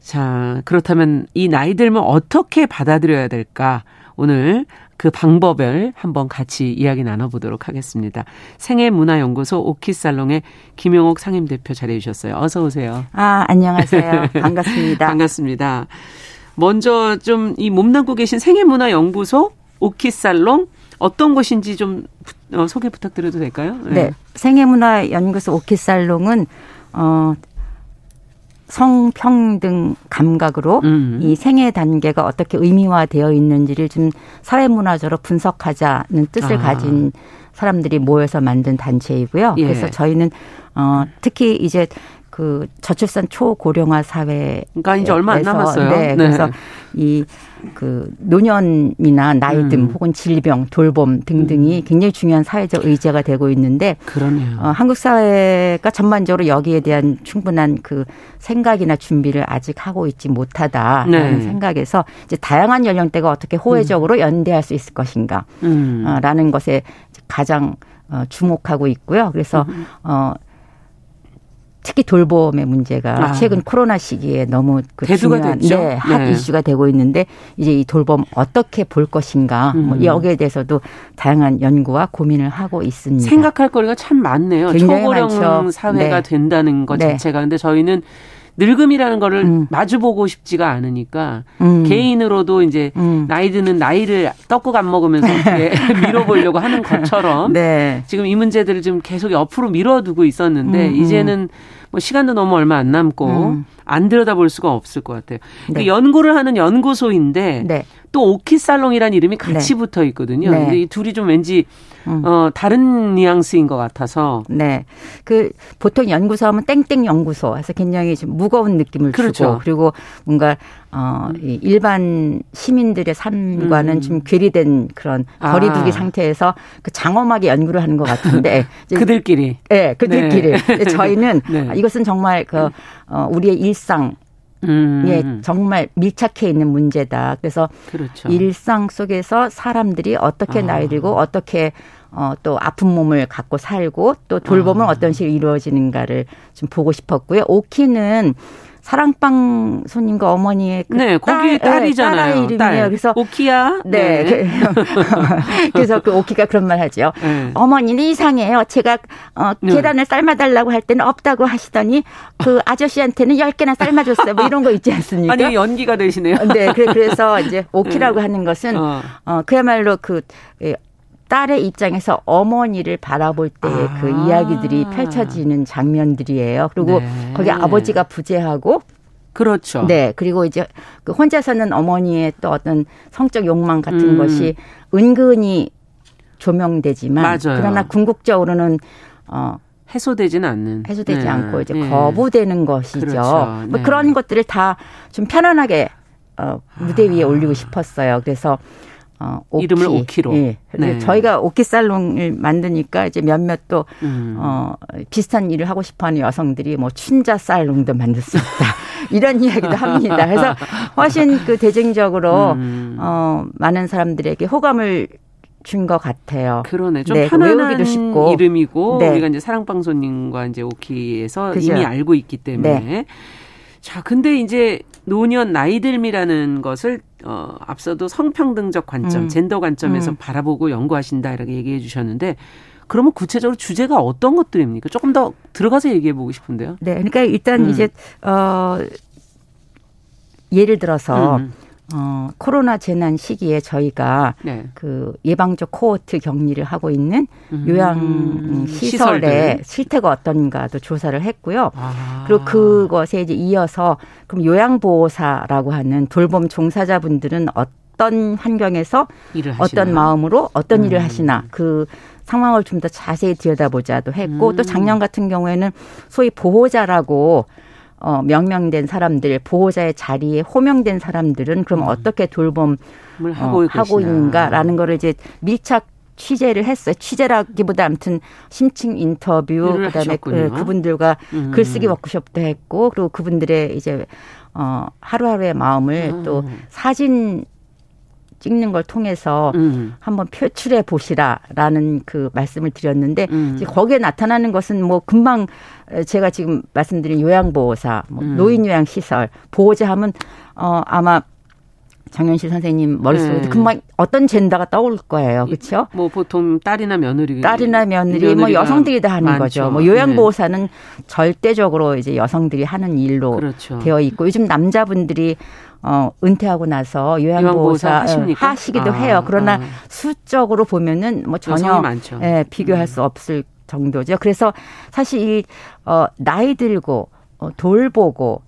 자, 그렇다면 이 나이 들면 어떻게 받아들여야 될까? 오늘 그 방법을 한번 같이 이야기 나눠보도록 하겠습니다. 생애문화연구소 오키살롱의 김용옥 상임대표 자리해 주셨어요. 어서 오세요. 아, 안녕하세요. *laughs* 반갑습니다. 반갑습니다. 먼저 좀 이 몸담고 계신 생애문화연구소 오키살롱 어떤 곳인지 좀 어, 소개 부탁드려도 될까요? 네. 네. 생애문화연구소 오키살롱은 어 성평등 감각으로 음. 이 생애 단계가 어떻게 의미화되어 있는지를 좀 사회문화적으로 분석하자는 뜻을 아. 가진 사람들이 모여서 만든 단체이고요. 예. 그래서 저희는 어 특히 이제 그 저출산 초고령화 사회 그러니까 이제 얼마 안 남았어요. 네, 네. 그래서 이그 노년이나 나이듦 음. 혹은 질병, 돌봄 등등이 음. 굉장히 중요한 사회적 의제가 되고 있는데 그러네요. 어, 한국 사회가 전반적으로 여기에 대한 충분한 그 생각이나 준비를 아직 하고 있지 못하다라는 네. 생각에서 이제 다양한 연령대가 어떻게 호혜적으로 음. 연대할 수 있을 것인가라는 음. 것에 가장 어, 주목하고 있고요. 그래서 음. 어 특히 돌봄의 문제가 아. 최근 코로나 시기에 너무 그 중요한 됐죠? 네, 핫 네. 이슈가 되고 있는데 이제 이 돌봄 어떻게 볼 것인가 뭐 음. 뭐 여기에 대해서도 다양한 연구와 고민을 하고 있습니다. 생각할 거리가 참 많네요. 초고령 많죠. 사회가 네. 된다는 것 네. 자체가 근데 저희는 늙음이라는 거를 음. 마주보고 싶지가 않으니까 음. 개인으로도 이제 음. 나이 드는 나이를 떡국 안 먹으면서 *laughs* 밀어보려고 하는 것처럼 네. 지금 이 문제들을 좀 계속 옆으로 밀어두고 있었는데 음, 음. 이제는 뭐 시간도 너무 얼마 안 남고 음. 안 들여다볼 수가 없을 것 같아요. 그 네. 그 연구를 하는 연구소인데 네. 또 오키살롱이라는 이름이 같이 네. 붙어 있거든요. 네. 근데 이 둘이 좀 왠지 음. 어, 다른 뉘앙스인 것 같아서. 네. 그 보통 연구소 하면 땡땡 연구소 해서 굉장히 좀 무거운 느낌을 그렇죠. 주고 그리고 뭔가 어, 이 일반 시민들의 삶과는 음. 좀 괴리된 그런 아. 거리두기 상태에서 그 장엄하게 연구를 하는 것 같은데. *laughs* 그들끼리. 네, 그들끼리. *laughs* 네. 저희는 네. 이것은 정말 그, 어, 우리의 일상 음. 예, 정말 밀착해 있는 문제다. 그래서 그렇죠. 일상 속에서 사람들이 어떻게 아. 나이 들고 어떻게 어, 또 아픈 몸을 갖고 살고 또 돌봄은 아. 어떤 식으로 이루어지는가를 좀 보고 싶었고요. 오키는 사랑방 손님과 어머니의 그 네, 거기 딸, 딸이잖아요. 딸 이름이에요. 딸. 그래서 오키야. 네. 네. *laughs* 그래서 그 오키가 그런 말 하죠. 네. 어머니는 이상해요. 제가 어, 네. 계란을 삶아달라고 할 때는 없다고 하시더니 그 아저씨한테는 10개나 삶아줬어요. 뭐 이런 거 있지 않습니까? 아니 연기가 되시네요. 네. 그래서 이제 *laughs* 오키라고 네. 하는 것은 어. 어 그야말로 그 예, 딸의 입장에서 어머니를 바라볼 때의 아. 그 이야기들이 펼쳐지는 장면들이에요. 그리고 네. 거기 아버지가 부재하고 그렇죠. 네. 그리고 이제 그 혼자서는 어머니의 또 어떤 성적 욕망 같은 음. 것이 은근히 조명되지만 맞아요. 그러나 궁극적으로는 어 해소되지는 않는 해소되지 네. 않고 이제 네. 거부되는 것이죠. 그렇죠. 뭐 네. 그런 것들을 다 좀 편안하게 어 무대 위에 아. 올리고 싶었어요. 그래서 어, 오키. 이름을 오키로. 예. 네. 저희가 오키 살롱을 만드니까 이제 몇몇 또 음. 어, 비슷한 일을 하고 싶어하는 여성들이 뭐 춘자 살롱도 만들 수 있다 이런 이야기도 합니다. 그래서 훨씬 그 대중적으로 음. 어, 많은 사람들에게 호감을 준것 같아요. 그러네. 좀 네, 편안한 쉽고. 이름이고 네. 우리가 이제 사랑방송님과 이제 오키에서 그죠. 이미 알고 있기 때문에. 네. 자, 근데 이제 노년 나이들미라는 것을 어 앞서도 성평등적 관점, 음. 젠더 관점에서 음. 바라보고 연구하신다 이렇게 얘기해 주셨는데 그러면 구체적으로 주제가 어떤 것들입니까? 조금 더 들어가서 얘기해 보고 싶은데요. 네. 그러니까 일단 음. 이제 어 예를 들어서 음. 어, 코로나 재난 시기에 저희가 네. 그 예방적 코호트 격리를 하고 있는 음. 요양 시설의 실태가 어떤가도 조사를 했고요. 아. 그리고 그것에 이제 이어서 그럼 요양보호사라고 하는 돌봄 종사자분들은 어, 어떤 환경에서 어떤 마음으로 어떤 음. 일을 하시나 그 상황을 좀 더 자세히 들여다보자도 했고 음. 또 작년 같은 경우에는 소위 보호자라고 어, 명명된 사람들, 보호자의 자리에 호명된 사람들은 그럼 음. 어떻게 돌봄을 하고, 어, 하고 있는가라는 거를 이제 밀착 취재를 했어요. 취재라기보다 아무튼 심층 인터뷰 그다음에 그, 그분들과 음. 글쓰기 워크숍도 했고 그리고 그분들의 이제 어 하루하루의 마음을 음. 또 사진 찍는 걸 통해서 음. 한번 표출해 보시라라는 그 말씀을 드렸는데 음. 거기에 나타나는 것은 뭐 금방 제가 지금 말씀드린 요양보호사, 뭐 음. 노인 요양 시설, 보호자 하면 어 아마 정현실 선생님 머릿속에 네. 금방 어떤 젠더가 떠올 거예요. 그렇죠? 뭐 보통 딸이나 며느리 딸이나 며느리 뭐 여성들이 다 하는 많죠. 거죠. 뭐 요양보호사는 네. 절대적으로 이제 여성들이 하는 일로 그렇죠. 되어 있고 요즘 남자분들이 어, 은퇴하고 나서 요양보호사, 요양보호사 하시기도 아, 해요. 그러나 아. 수적으로 보면은 뭐 전혀 예, 비교할 음. 수 없을 정도죠. 그래서 사실 이 어, 나이 들고 어, 돌보고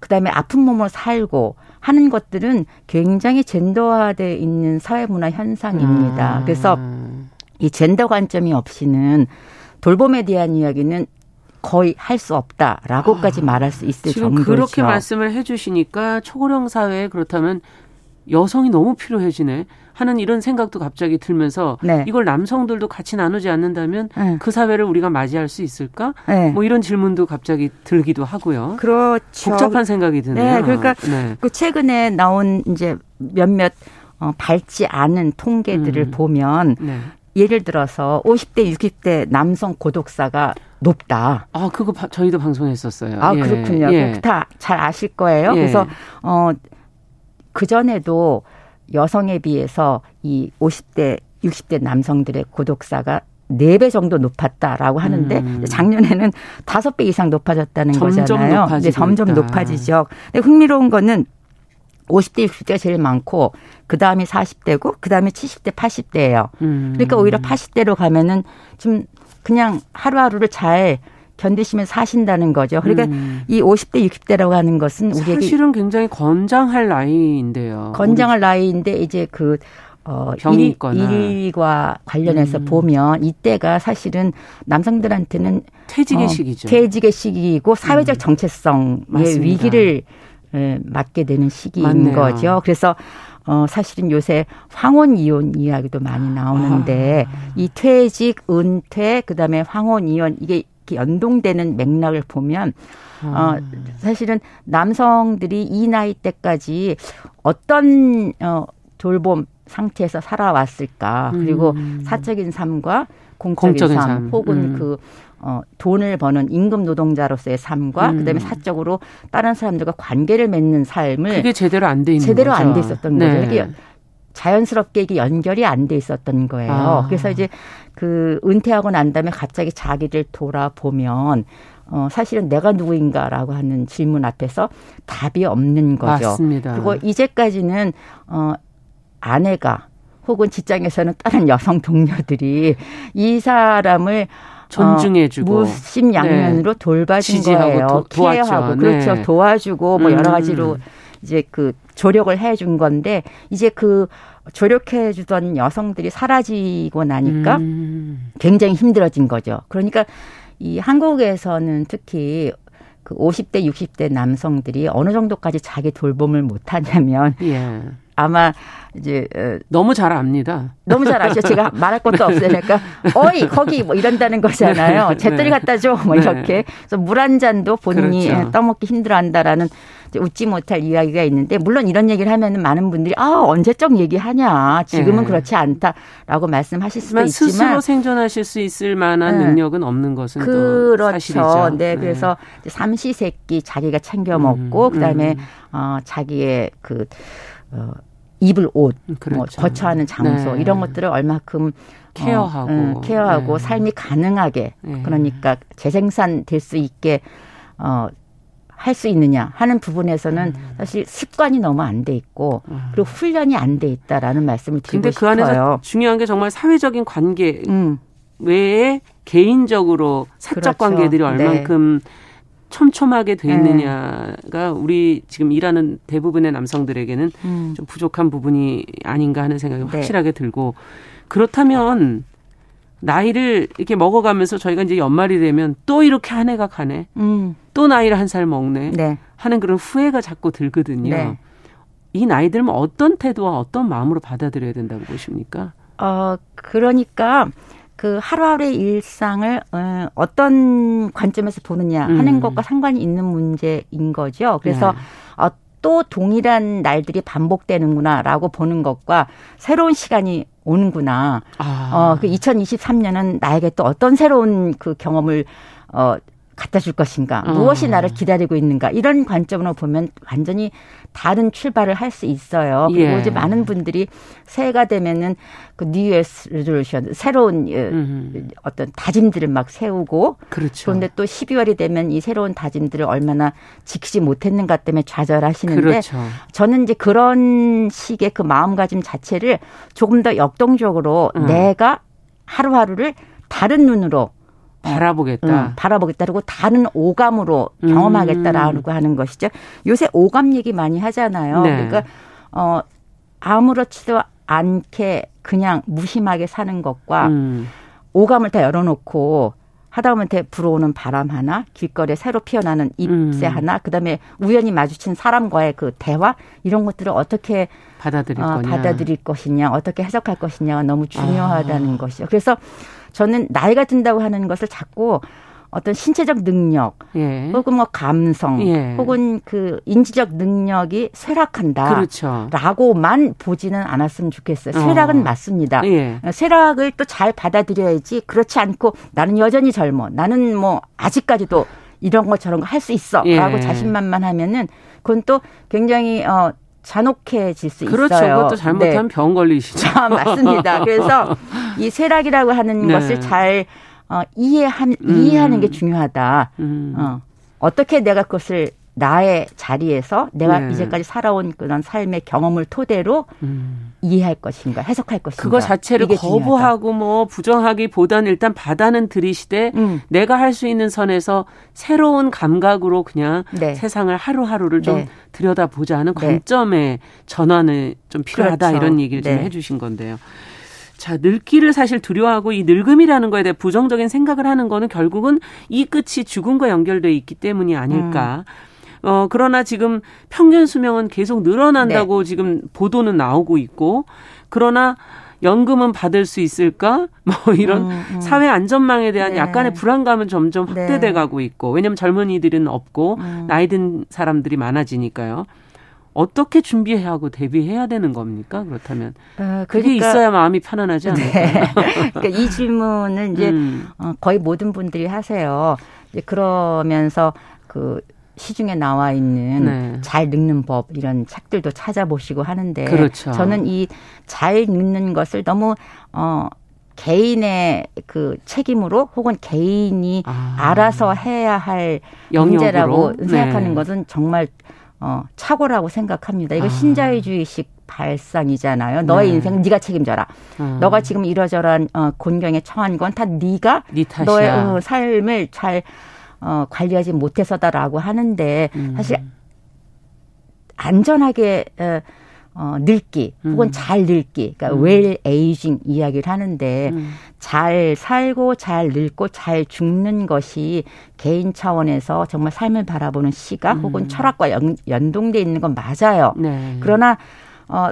그다음에 아픈 몸으로 살고 하는 것들은 굉장히 젠더화돼 있는 사회문화 현상입니다. 음. 그래서 이 젠더 관점이 없이는 돌봄에 대한 이야기는 거의 할 수 없다라고까지 아, 말할 수 있을 지금 정도죠. 그렇게 말씀을 해주시니까 초고령 사회에 그렇다면 여성이 너무 필요해지네 하는 이런 생각도 갑자기 들면서 네. 이걸 남성들도 같이 나누지 않는다면 네. 그 사회를 우리가 맞이할 수 있을까? 네. 뭐 이런 질문도 갑자기 들기도 하고요. 그렇죠. 복잡한 생각이 드네요. 네, 그러니까 네. 그 최근에 나온 이제 몇몇 어, 밝지 않은 통계들을 음. 보면 네. 예를 들어서 50대, 60대 남성 고독사가 높다. 아, 그거 바, 저희도 방송했었어요. 아, 예. 그렇군요. 예. 다잘 아실 거예요. 예. 그래서 어 그전에도 여성에 비해서 이 50대, 60대 남성들의 고독사가 4배 정도 높았다라고 하는데 음. 작년에는 5배 이상 높아졌다는 점점 거잖아요. 네, 점점 있다. 높아지죠. 근데 흥미로운 거는 50대, 60대가 제일 많고 그 다음이 40대고 그 다음에 70대, 80대예요. 음. 그러니까 오히려 80대로 가면은 좀 그냥 하루하루를 잘 견디시면 사신다는 거죠. 그러니까 음. 이 50대, 60대라고 하는 것은 우리에게 사실은 굉장히 건장할 나이인데요. 건장할 나이인데 이제 그 어, 병이 있거나 일과 관련해서 음. 보면 이때가 사실은 남성들한테는 퇴직의 어, 시기죠. 퇴직의 시기이고 사회적 음. 정체성의 음. 위기를 예, 맞게 되는 시기인 맞네요. 거죠. 그래서 어, 사실은 요새 황혼 이혼 이야기도 많이 나오는데 아. 이 퇴직, 은퇴, 그다음에 황혼 이혼 이게 연동되는 맥락을 보면 어, 아. 사실은 남성들이 이 나이 때까지 어떤 어, 돌봄 상태에서 살아왔을까 그리고 음. 사적인 삶과 공적인, 공적인 삶, 삶, 혹은 음. 그 어, 돈을 버는 임금 노동자로서의 삶과 음. 그다음에 사적으로 다른 사람들과 관계를 맺는 삶을 그게 제대로 안 돼 있는 제대로 안 돼 있었던 네. 거죠. 이게 자연스럽게 이게 연결이 안 돼 있었던 거예요. 아. 그래서 이제 그 은퇴하고 난 다음에 갑자기 자기를 돌아보면 어, 사실은 내가 누구인가라고 하는 질문 앞에서 답이 없는 거죠. 맞습니다. 그리고 이제까지는 어, 아내가 혹은 직장에서는 다른 여성 동료들이 이 사람을 존중해주고 어, 무심양면으로 네. 돌봐준 거예요. 도, 케어하고 그렇죠. 네. 도와주고 뭐 여러 음. 가지로 이제 그 조력을 해 준 건데 이제 그 조력해 주던 여성들이 사라지고 나니까 음. 굉장히 힘들어진 거죠. 그러니까 이 한국에서는 특히 그 50대, 60대 남성들이 어느 정도까지 자기 돌봄을 못하냐면 예. 아마 이제 어, 너무 잘 압니다. 너무 잘 아죠. 제가 말할 것도 없어요. 그러니까 어이 거기 뭐 이런다는 거잖아요. 네. 잿더리 갖다 줘. 뭐 네. 이렇게. 그래서 물 한 잔도 본인이 그렇죠. 떠먹기 힘들어한다라는 웃지 못할 이야기가 있는데 물론 이런 얘기를 하면은 많은 분들이 아 언제적 얘기하냐 지금은 네. 그렇지 않다라고 말씀하실 수도 있지만 스스로 생존하실 수 있을 만한 네. 능력은 없는 것은 그렇죠. 사실이죠. 네, 네. 그래서 삼시세끼 자기가 챙겨 먹고 음, 그다음에 음. 어 자기의 그 어, 입을 옷, 뭐 그렇죠. 뭐 거처하는 장소 네. 이런 것들을 얼마큼 어, 케어하고 어, 케어하고 네. 삶이 가능하게 네. 그러니까 재생산 될 수 있게 어, 할 수 있느냐 하는 부분에서는 음. 사실 습관이 너무 안 돼 있고 음. 그리고 훈련이 안 돼 있다라는 말씀을 드리고 근데 싶어요. 그 안에서 중요한 게 정말 사회적인 관계 음. 외에 개인적으로 사적 그렇죠. 관계들이 얼만큼 네. 촘촘하게 돼 있느냐가 네. 우리 지금 일하는 대부분의 남성들에게는 음. 좀 부족한 부분이 아닌가 하는 생각이 네. 확실하게 들고 그렇다면 나이를 이렇게 먹어가면서 저희가 이제 연말이 되면 또 이렇게 한 해가 가네. 음. 또 나이를 한 살 먹네. 네. 하는 그런 후회가 자꾸 들거든요. 네. 이 나이 들면 어떤 태도와 어떤 마음으로 받아들여야 된다고 보십니까? 어, 그러니까 그 하루하루의 일상을 어, 어떤 관점에서 보느냐 하는 음. 것과 상관이 있는 문제인 거죠. 그래서 네. 어, 또 동일한 날들이 반복되는구나라고 보는 것과 새로운 시간이 오는구나. 아. 어, 그 2023년은 나에게 또 어떤 새로운 그 경험을 어, 갖다 줄 것인가, 어. 무엇이 나를 기다리고 있는가 이런 관점으로 보면 완전히 다른 출발을 할 수 있어요. 그리고 예. 이제 많은 분들이 새해가 되면은 그 뉴에스 레졸루션 새로운 음흠. 어떤 다짐들을 막 세우고 그렇죠. 그런데 또 12월이 되면 이 새로운 다짐들을 얼마나 지키지 못했는가 때문에 좌절하시는데 그렇죠. 저는 이제 그런 식의 그 마음가짐 자체를 조금 더 역동적으로 음. 내가 하루하루를 다른 눈으로 바라보겠다. 응, 바라보겠다. 그리고 다른 오감으로 경험하겠다라고 음. 하는 것이죠. 요새 오감 얘기 많이 하잖아요. 네. 그러니까 어 아무렇지도 않게 그냥 무심하게 사는 것과 음. 오감을 다 열어놓고 하다못해 불어오는 바람 하나, 길거리에 새로 피어나는 잎새 음. 하나, 그다음에 우연히 마주친 사람과의 그 대화 이런 것들을 어떻게 받아들일, 어, 받아들일 것이냐, 어떻게 해석할 것이냐가 너무 중요하다는 아. 것이죠. 그래서 저는 나이가 든다고 하는 것을 자꾸 어떤 신체적 능력 예. 혹은 뭐 감성 예. 혹은 그 인지적 능력이 쇠락한다. 그렇죠. 라고만 보지는 않았으면 좋겠어요. 쇠락은 어. 맞습니다. 예. 쇠락을 또 잘 받아들여야지 그렇지 않고 나는 여전히 젊어. 나는 뭐 아직까지도 이런 거 저런 거 할 수 있어. 예. 라고 자신만만하면은 그건 또 굉장히 어 잔혹해질 수 그렇죠. 있어요. 그것도 잘못하면 네. 병 걸리시죠. 아, 맞습니다. 그래서 *laughs* 이 쇠락이라고 하는 네. 것을 잘 어, 이해한, 음. 이해하는 게 중요하다. 음. 어, 어떻게 내가 그것을 나의 자리에서 내가 네. 이제까지 살아온 그런 삶의 경험을 토대로 음. 이해할 것인가, 해석할 것인가. 그거 자체를 거부하고 중요하다. 뭐 부정하기보다는 일단 받아는 들이시되 음. 내가 할 수 있는 선에서 새로운 감각으로 그냥 네. 세상을 하루하루를 좀 네. 들여다보자 하는 네. 관점의 전환을 좀 필요하다 그렇죠. 이런 얘기를 좀 네. 해주신 건데요. 자, 늙기를 사실 두려워하고 이 늙음이라는 거에 대해 부정적인 생각을 하는 거는 결국은 이 끝이 죽음과 연결돼 있기 때문이 아닐까. 음. 어, 그러나 지금 평균 수명은 계속 늘어난다고 네. 지금 보도는 나오고 있고, 그러나 연금은 받을 수 있을까? *laughs* 뭐 이런 음, 음. 사회 안전망에 대한 네. 약간의 불안감은 점점 네. 확대돼 가고 있고, 왜냐면 젊은이들은 없고, 음. 나이 든 사람들이 많아지니까요. 어떻게 준비하고 대비해야 되는 겁니까? 그렇다면 어, 그러니까, 그게 있어야 마음이 편안하지 않을까? 네. *laughs* 그러니까 이 질문은 이제 음. 어, 거의 모든 분들이 하세요. 이제 그러면서 그 시중에 나와 있는 네. 잘 늙는 법 이런 책들도 찾아보시고 하는데 그렇죠. 저는 이 잘 늙는 것을 너무 어 개인의 그 책임으로 혹은 개인이 아. 알아서 해야 할 영역으로? 문제라고 생각하는 네. 것은 정말 어, 착오라고 생각합니다. 이거 아. 신자유주의식 발상이잖아요. 너의 네. 인생 네가 책임져라. 아. 너가 지금 이러저러한 어, 곤경에 처한 건 다 네가 네 너의 어, 삶을 잘 어, 관리하지 못해서다라고 하는데 음. 사실 안전하게 어, 어, 늙기 혹은 음. 잘 늙기, 그러니까 음. 웰 에이징 이야기를 하는데 음. 잘 살고 잘 늙고 잘 죽는 것이 개인 차원에서 정말 삶을 바라보는 시각 음. 혹은 철학과 연, 연동돼 있는 건 맞아요. 네. 그러나 어,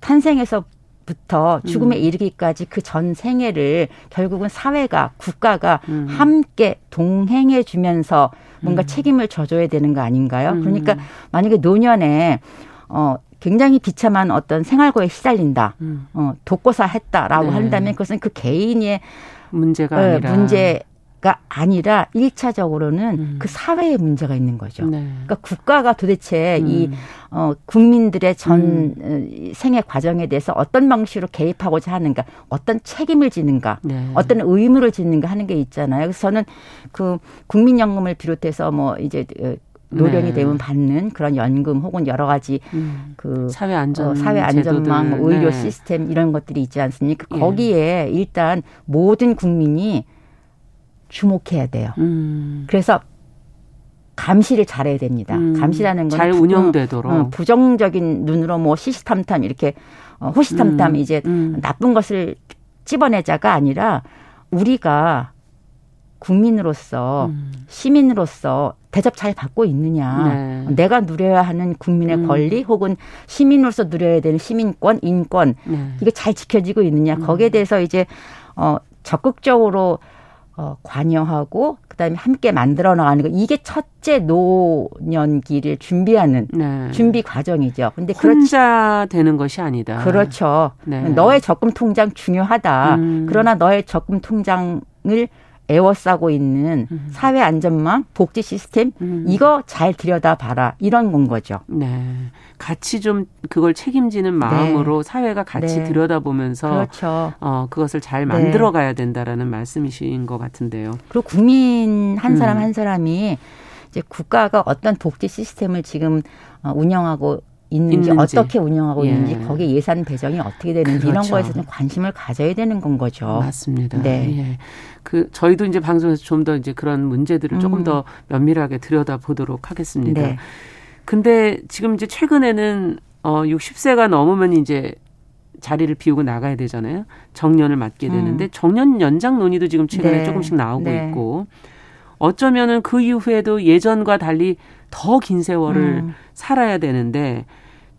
탄생에서 부터 죽음에 음. 이르기까지 그 전 생애를 결국은 사회가 국가가 음. 함께 동행해 주면서 뭔가 음. 책임을 져줘야 되는 거 아닌가요? 음. 그러니까 만약에 노년에 어 굉장히 비참한 어떤 생활고에 시달린다. 음. 어, 독고사 했다라고 네. 한다면 그것은 그 개인의 문제가 어, 아니라 문제 가 아니라 일차적으로는 음. 그 사회의 문제가 있는 거죠. 네. 그러니까 국가가 도대체 음. 이 어, 국민들의 전 음. 어, 생애 과정에 대해서 어떤 방식으로 개입하고자 하는가, 어떤 책임을 지는가, 네. 어떤 의무를 짓는가 하는 게 있잖아요. 그래서 저는 그 국민연금을 비롯해서 뭐 이제 어, 노령이 네. 되면 받는 그런 연금 혹은 여러 가지 음. 그 사회 안전 어, 사회 안전망 뭐 의료 네. 시스템 이런 것들이 있지 않습니까? 예. 거기에 일단 모든 국민이 주목해야 돼요. 음. 그래서 감시를 잘해야 됩니다. 음, 감시라는 건 잘 운영되도록 어, 부정적인 눈으로 뭐 시시탐탐 이렇게 어, 호시탐탐 음, 이제 음. 나쁜 것을 찝어내자가 아니라 우리가 국민으로서 음. 시민으로서 대접 잘 받고 있느냐. 네. 내가 누려야 하는 국민의 음. 권리 혹은 시민으로서 누려야 되는 시민권, 인권 네. 이게 잘 지켜지고 있느냐. 음. 거기에 대해서 이제 어 적극적으로 어 관여하고 그다음에 함께 만들어 나가는 거 이게 첫째 노년기를 준비하는 네. 준비 과정이죠. 근데 혼자 그렇지, 되는 것이 아니다. 그렇죠. 네. 너의 적금 통장 중요하다. 음. 그러나 너의 적금 통장을 에워싸고 있는 음. 사회 안전망, 복지 시스템 음. 이거 잘 들여다봐라 이런 건 거죠. 네, 같이 좀 그걸 책임지는 마음으로 네. 사회가 같이 네. 들여다보면서 그렇죠. 어 그것을 잘 네. 만들어가야 된다라는 말씀이신 것 같은데요. 그리고 국민 한 사람 음. 한 사람이 이제 국가가 어떤 복지 시스템을 지금 어, 운영하고 있는지, 있는지. 어떻게 운영하고 예. 있는지 거기에 예산 배정이 어떻게 되는지 그렇죠. 이런 거에서 좀 관심을 가져야 되는 건 거죠. 맞습니다. 네. 예. 그 저희도 이제 방송에서 좀 더 이제 그런 문제들을 음. 조금 더 면밀하게 들여다 보도록 하겠습니다. 네. 근데 지금 이제 최근에는 어 60세가 넘으면 이제 자리를 비우고 나가야 되잖아요. 정년을 맞게 음. 되는데 음. 정년 연장 논의도 지금 최근에 네. 조금씩 나오고 네. 있고 어쩌면은 그 이후에도 예전과 달리 더 긴 세월을 음. 살아야 되는데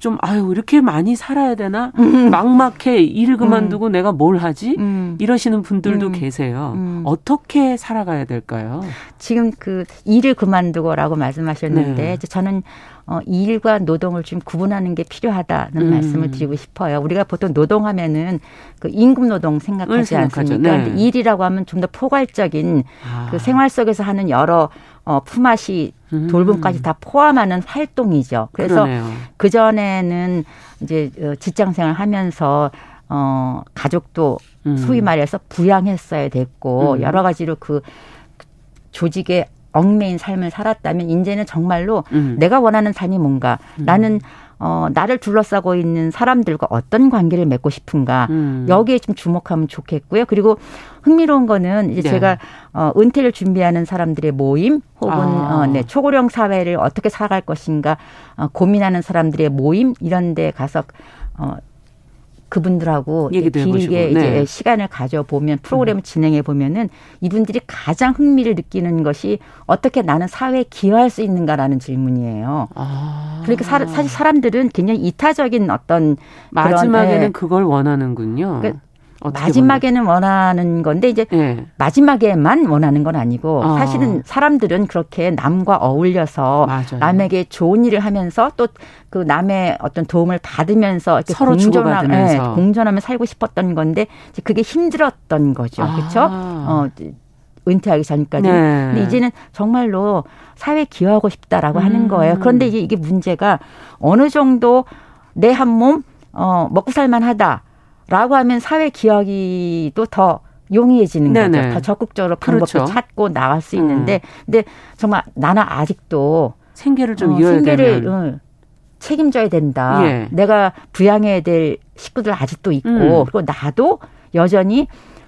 좀 아유 이렇게 많이 살아야 되나 음. 막막해 일을 그만두고 음. 내가 뭘 하지 음. 이러시는 분들도 음. 계세요. 음. 어떻게 살아가야 될까요? 지금 그 일을 그만두고라고 말씀하셨는데 네. 저는 어, 일과 노동을 좀 구분하는 게 필요하다는 음. 말씀을 드리고 싶어요. 우리가 보통 노동하면은 그 임금 노동 생각하지 않습니까? 네. 일이라고 하면 좀 더 포괄적인 아. 그 생활 속에서 하는 여러 어, 품앗이 음. 돌봄까지 다 포함하는 활동이죠. 그래서 그 전에는 이제 어, 직장 생활 하면서 어, 가족도 음. 소위 말해서 부양했어야 됐고 음. 여러 가지로 그 조직의 얽매인 삶을 살았다면 이제는 정말로 음. 내가 원하는 삶이 뭔가 음. 나는 어, 나를 둘러싸고 있는 사람들과 어떤 관계를 맺고 싶은가 음. 여기에 좀 주목하면 좋겠고요. 그리고 흥미로운 거는 이제 네. 제가 어, 은퇴를 준비하는 사람들의 모임 혹은 아. 어, 네, 초고령 사회를 어떻게 살아갈 것인가 어, 고민하는 사람들의 모임 이런 데 가서 어, 그분들하고 길게 이제 네. 시간을 가져 보면 프로그램을 음. 진행해 보면은 이분들이 가장 흥미를 느끼는 것이 어떻게 나는 사회에 기여할 수 있는가라는 질문이에요. 아. 그러니까 사, 사실 사람들은 굉장히 이타적인 어떤 마지막에는 그런, 그걸 원하는군요. 그러니까 마지막에는 원하는 건데 이제 네. 마지막에만 원하는 건 아니고 어. 사실은 사람들은 그렇게 남과 어울려서 맞아요. 남에게 좋은 일을 하면서 또 그 남의 어떤 도움을 받으면서 이렇게 서로 공존하, 네, 공존하며 살고 싶었던 건데 이제 그게 힘들었던 거죠. 아. 그렇죠? 어, 은퇴하기 전까지. 네. 근데 이제는 정말로 사회에 기여하고 싶다라고 음. 하는 거예요. 그런데 이제 이게 문제가 어느 정도 내 한 몸, 어, 먹고 살만 하다. 라고 하면 사회 기억이 또더 용이해지는 네네. 거죠. 더 적극적으로 방법을 그렇죠. 찾고 나갈 수 있는데, 음. 근데 정말 나는 아직도 생계를 좀 어, 생계를 되면. 어, 책임져야 된다. 예. 내가 부양해야 될 식구들 아직도 있고, 음. 그리고 나도 여전히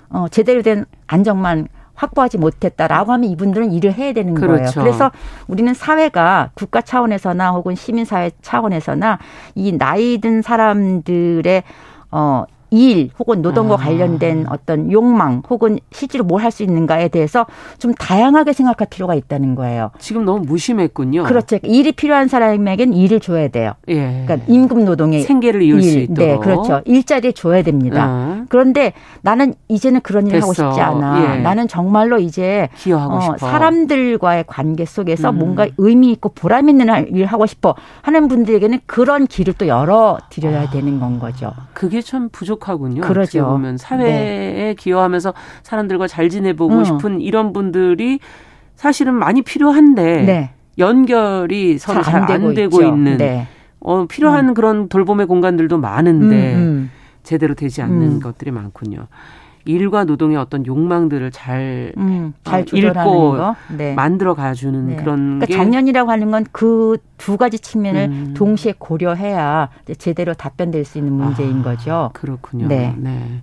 어, 제대로 된 안정만 확보하지 못했다라고 하면 이분들은 일을 해야 되는 그렇죠. 거예요. 그래서 우리는 사회가 국가 차원에서나 혹은 시민사회 차원에서나 이 나이 든 사람들의 어, 일 혹은 노동과 아. 관련된 어떤 욕망 혹은 실제로 뭘 할 수 있는가에 대해서 좀 다양하게 생각할 필요가 있다는 거예요. 지금 너무 무심했군요. 그렇죠. 일이 필요한 사람에겐 일을 줘야 돼요. 예. 그러니까 임금 노동의 생계를 이을 일. 수 있도록. 네, 그렇죠. 일자리 줘야 됩니다. 어. 그런데 나는 이제는 그런 일을 하고 싶지 않아. 예. 나는 정말로 이제 기여하고 어, 싶어. 사람들과의 관계 속에서 음. 뭔가 의미 있고 보람 있는 일을 하고 싶어 하는 분들에게는 그런 길을 또 열어 드려야 아. 되는 건 거죠. 그게 참 부족 한 부족하군요. 그러죠. 보면 사회에 네. 기여하면서 사람들과 잘 지내보고 음. 싶은 이런 분들이 사실은 많이 필요한데 네. 연결이 서로 잘안 되고, 되고 있는 네. 어, 필요한 음. 그런 돌봄의 공간들도 많은데 음, 음. 제대로 되지 않는 음. 것들이 많군요. 일과 노동의 어떤 욕망들을 잘, 음, 잘 어, 읽고 네. 만들어 가주는 네. 그런 그러니까 정년이라고 하는 건 그 두 가지 측면을 음. 동시에 고려해야 제대로 답변될 수 있는 문제인 아, 거죠. 그렇군요. 네. 네.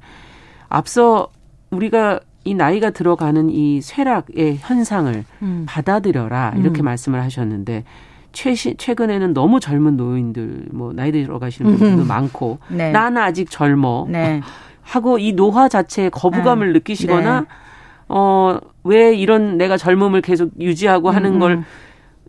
앞서 우리가 이 나이가 들어가는 이 쇠락의 현상을 음. 받아들여라 이렇게 음. 말씀을 하셨는데 최시, 최근에는 너무 젊은 노인들 뭐 나이 들어가시는 분들도 많고 네. 나는 아직 젊어 네. *laughs* 하고 이 노화 자체에 거부감을 네. 느끼시거나 네. 어왜 이런 내가 젊음을 계속 유지하고 하는 걸 음.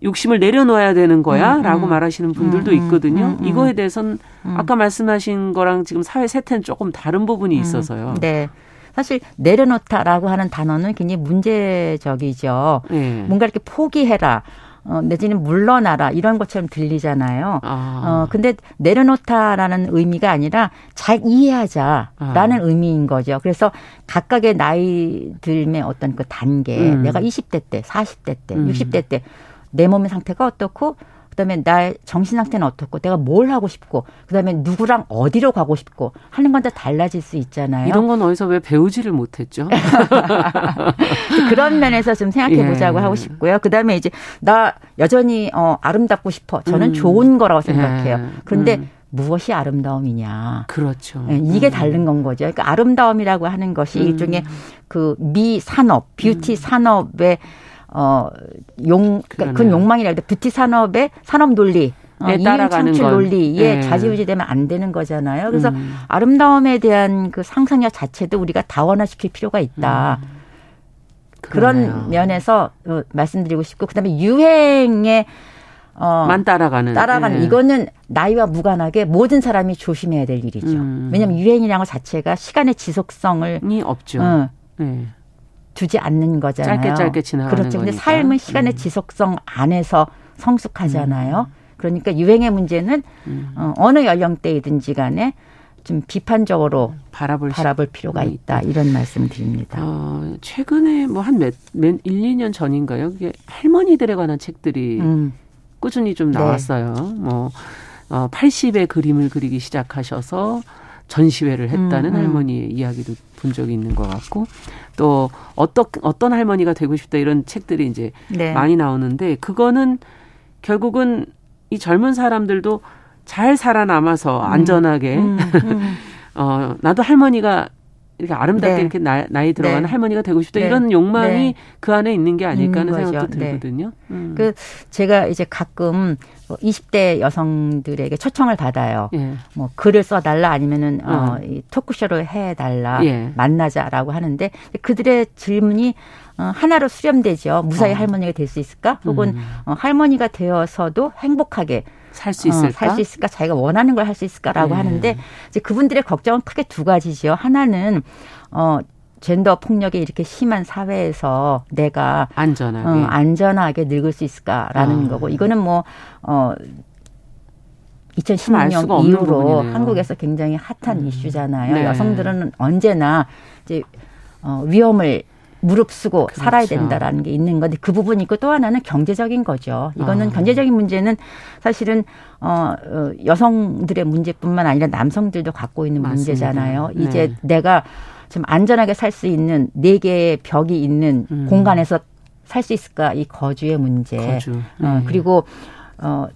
욕심을 내려놓아야 되는 거야? 음, 라고 음. 말하시는 분들도 음, 음 있거든요. 음, 이거에 대해서는 아까 말씀하신 거랑 지금 사회 세태는 조금 다른 부분이 있어서요. 네. 사실 내려놓다라고 하는 단어는 굉장히 문제적이죠. 네. 뭔가 이렇게 포기해라. 어, 내지는 물러나라 이런 것처럼 들리잖아요. 아. 어, 근데 내려놓다라는 의미가 아니라 잘 이해하자라는 아. 의미인 거죠. 그래서 각각의 나이 들의 어떤 그 단계, 음. 내가 20대 때, 40대 때, 음. 60대 때 내 몸의 상태가 어떻고 그다음에 나의 정신 상태는 어떻고 내가 뭘 하고 싶고 그다음에 누구랑 어디로 가고 싶고 하는 건 다 달라질 수 있잖아요. 이런 건 어디서 왜 배우지를 못했죠? *laughs* 그런 면에서 좀 생각해 보자고 예. 하고 싶고요. 그다음에 이제 나 여전히 어 아름답고 싶어. 저는 음. 좋은 거라고 생각해요. 예. 그런데 음. 무엇이 아름다움이냐. 그렇죠. 네, 이게 음. 다른 건 거죠. 그러니까 아름다움이라고 하는 것이 음. 일종의 그 미 산업, 뷰티 음. 산업의 어, 용, 그러니까 그 욕망이라 해도 뷰티 산업의 산업 논리. 어, 네, 따라가는 창출 논리에 네. 좌지우지되면 안 되는 거잖아요. 그래서 음. 아름다움에 대한 그 상상력 자체도 우리가 다원화시킬 필요가 있다. 음. 그런 면에서 어, 말씀드리고 싶고 그 다음에 유행에 어, 만 따라가는 따라가는 네. 이거는 나이와 무관하게 모든 사람이 조심해야 될 일이죠. 음. 왜냐하면 유행이라는 것 자체가 시간의 지속성을 없죠. 어, 네. 두지 않는 거잖아요. 짧게 짧게 지나가는 그렇죠. 근데 삶은 시간의 음. 지속성 안에서 성숙하잖아요. 음. 그러니까 유행의 문제는 음. 어, 어느 연령대이든지 간에 좀 비판적으로 바라볼, 바라볼 필요가 있다. 이런 말씀 드립니다. 어, 최근에 뭐 한 몇, 몇 1, 2년 전인가요? 그게 할머니들에 관한 책들이 음. 꾸준히 좀 네. 나왔어요. 네. 뭐, 어, 80의 그림을 그리기 시작하셔서 전시회를 했다는 음, 음. 할머니의 이야기도 본 적이 있는 것 같고 또 어떤 어떤 할머니가 되고 싶다 이런 책들이 이제 네. 많이 나오는데 그거는 결국은 이 젊은 사람들도 잘 살아남아서 음. 안전하게 음, 음, *laughs* 어 나도 할머니가 이렇게 아름답게 네. 이렇게 나, 나이 들어가는 네. 할머니가 되고 싶다 네. 이런 욕망이 네. 그 안에 있는 게 아닐까 하는 생각도 네. 들거든요. 음. 그 제가 이제 가끔 20대 뭐 여성들에게 초청을 받아요. 예. 뭐 글을 써달라 아니면은 어, 어이 토크쇼를 해달라 예. 만나자라고 하는데 그들의 질문이 어, 하나로 수렴되죠. 무사히 어. 할머니가 될 수 있을까? 혹은 음. 어, 할머니가 되어서도 행복하게 살수 있을까? 어, 살수 있을까? 자기가 원하는 걸 할 수 있을까라고 네. 하는데 이제 그분들의 걱정은 크게 두 가지지요. 하나는 어 젠더 폭력이 이렇게 심한 사회에서 내가 안전하게 어, 안전하게 늙을 수 있을까라는 아. 거고 이거는 뭐 어 2016년 이후로 부분이네요. 한국에서 굉장히 핫한 음. 이슈잖아요. 네. 여성들은 언제나 이제 어, 위험을 무릅쓰고 그렇죠. 살아야 된다라는 게 있는 건데 그 부분이 있고 또 하나는 경제적인 거죠. 이거는 아. 경제적인 문제는 사실은 어, 어 여성들의 문제뿐만 아니라 남성들도 갖고 있는 맞습니다. 문제잖아요. 네. 이제 내가 좀 안전하게 살 수 있는 네 개의 벽이 있는 음. 공간에서 살 수 있을까 이 거주의 문제. 거주. 어, 네. 어, 그리고 어,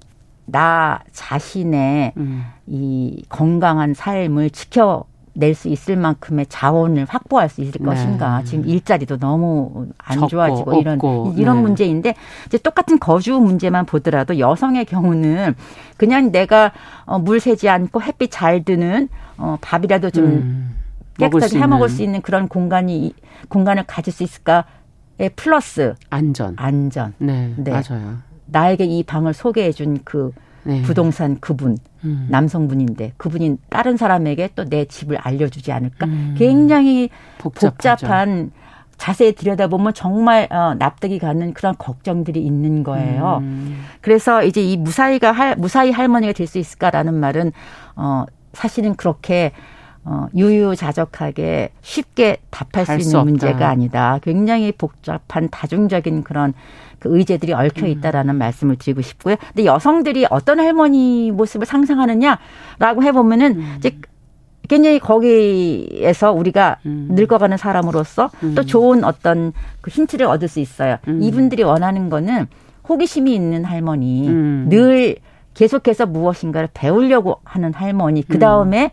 나 자신의 음. 이 건강한 삶을 지켜 낼수 있을 만큼의 자원을 확보할 수 있을 네. 것인가. 지금 일자리도 너무 안 좋아지고 이런 없고. 이런 네. 문제인데 이제 똑같은 거주 문제만 보더라도 여성의 경우는 그냥 내가 어, 물 새지 않고 햇빛 잘 드는 어, 밥이라도 좀 음, 깨끗하게 해 먹을 수 있는 그런 공간이 공간을 가질 수 있을까에 플러스 안전. 안전. 네, 네. 맞아요. 나에게 이 방을 소개해 준그 네. 부동산 그분 음. 남성분인데 그분이 다른 사람에게 또 내 집을 알려주지 않을까? 음. 굉장히 복잡하죠. 복잡한 자세히 들여다보면 정말 어, 납득이 가는 그런 걱정들이 있는 거예요. 음. 그래서 이제 이 무사히가 할, 무사히 할머니가 될 수 있을까라는 말은 어, 사실은 그렇게 어, 유유자적하게 쉽게 답할 수 있는 수 문제가 아니다. 굉장히 복잡한 다중적인 그런 그 의제들이 얽혀 음. 있다라는 음. 말씀을 드리고 싶고요. 근데 여성들이 어떤 할머니 모습을 상상하느냐라고 해보면은 음. 이제 굉장히 거기에서 우리가 음. 늙어가는 사람으로서 음. 또 좋은 어떤 그 힌트를 얻을 수 있어요. 음. 이분들이 원하는 거는 호기심이 있는 할머니, 늘 계속해서 무엇인가를 배우려고 하는 할머니, 그 다음에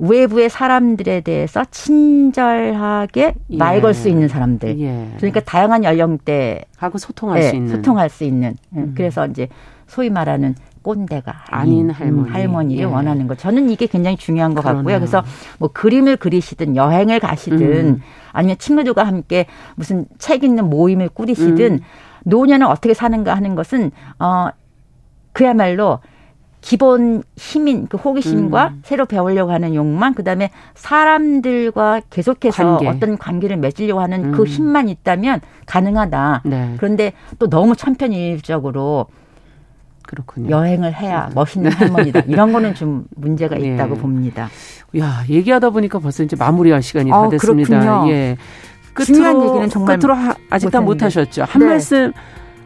외부의 사람들에 대해서 친절하게 예. 말걸 수 있는 사람들. 예. 그러니까 다양한 연령대 하고 소통할 네, 수 있는. 소통할 수 있는. 음. 그래서 이제 소위 말하는 꼰대가 아닌, 아닌 할머니. 할머니를 예. 원하는 거. 저는 이게 굉장히 중요한 것 그러네요. 같고요. 그래서 뭐 그림을 그리시든 여행을 가시든 음. 아니면 친구들과 함께 무슨 책 읽는 모임을 꾸리시든 음. 노년을 어떻게 사는가 하는 것은 어 그야말로 기본 힘인 그 호기심과 음. 새로 배우려고 하는 욕망, 그 다음에 사람들과 계속해서 관계. 어떤 관계를 맺으려고 하는 그 음. 그 힘만 있다면 가능하다. 네. 그런데 또 너무 천편일적으로 그렇군요. 여행을 해야 음. 멋있는 할머니다. 이런 거는 좀 문제가 예. 있다고 봅니다. 야, 얘기하다 보니까 벌써 이제 마무리할 시간이 어, 다 됐습니다. 그렇군요. 예. 끝으로, 중요한 얘기는 정말 끝으로 하, 아직 다 못 하셨죠. 한 네. 말씀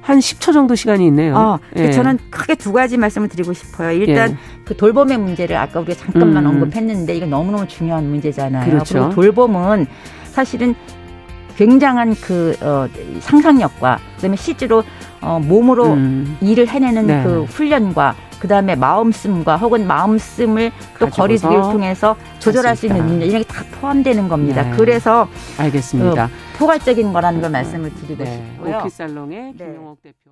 한 10초 정도 시간이 있네요. 어, 예. 저는 크게 두 가지 말씀을 드리고 싶어요. 일단 예. 그 돌봄의 문제를 아까 우리가 잠깐만 음. 언급했는데 이거 너무너무 중요한 문제잖아요. 그렇죠. 그리고 돌봄은 사실은 굉장한 그 어, 상상력과 그다음에 실제로 어, 몸으로 음. 일을 해내는 네. 그 훈련과 그다음에 마음씀과 혹은 마음씀을 또 거리두기를 통해서 조절할 수, 있는 능력 이런 게 다 포함되는 겁니다. 네. 그래서 알겠습니다. 어, 포괄적인 거라는 걸 말씀을 드리고 네. 싶고요. 오키살롱의 네. 김용옥 대표.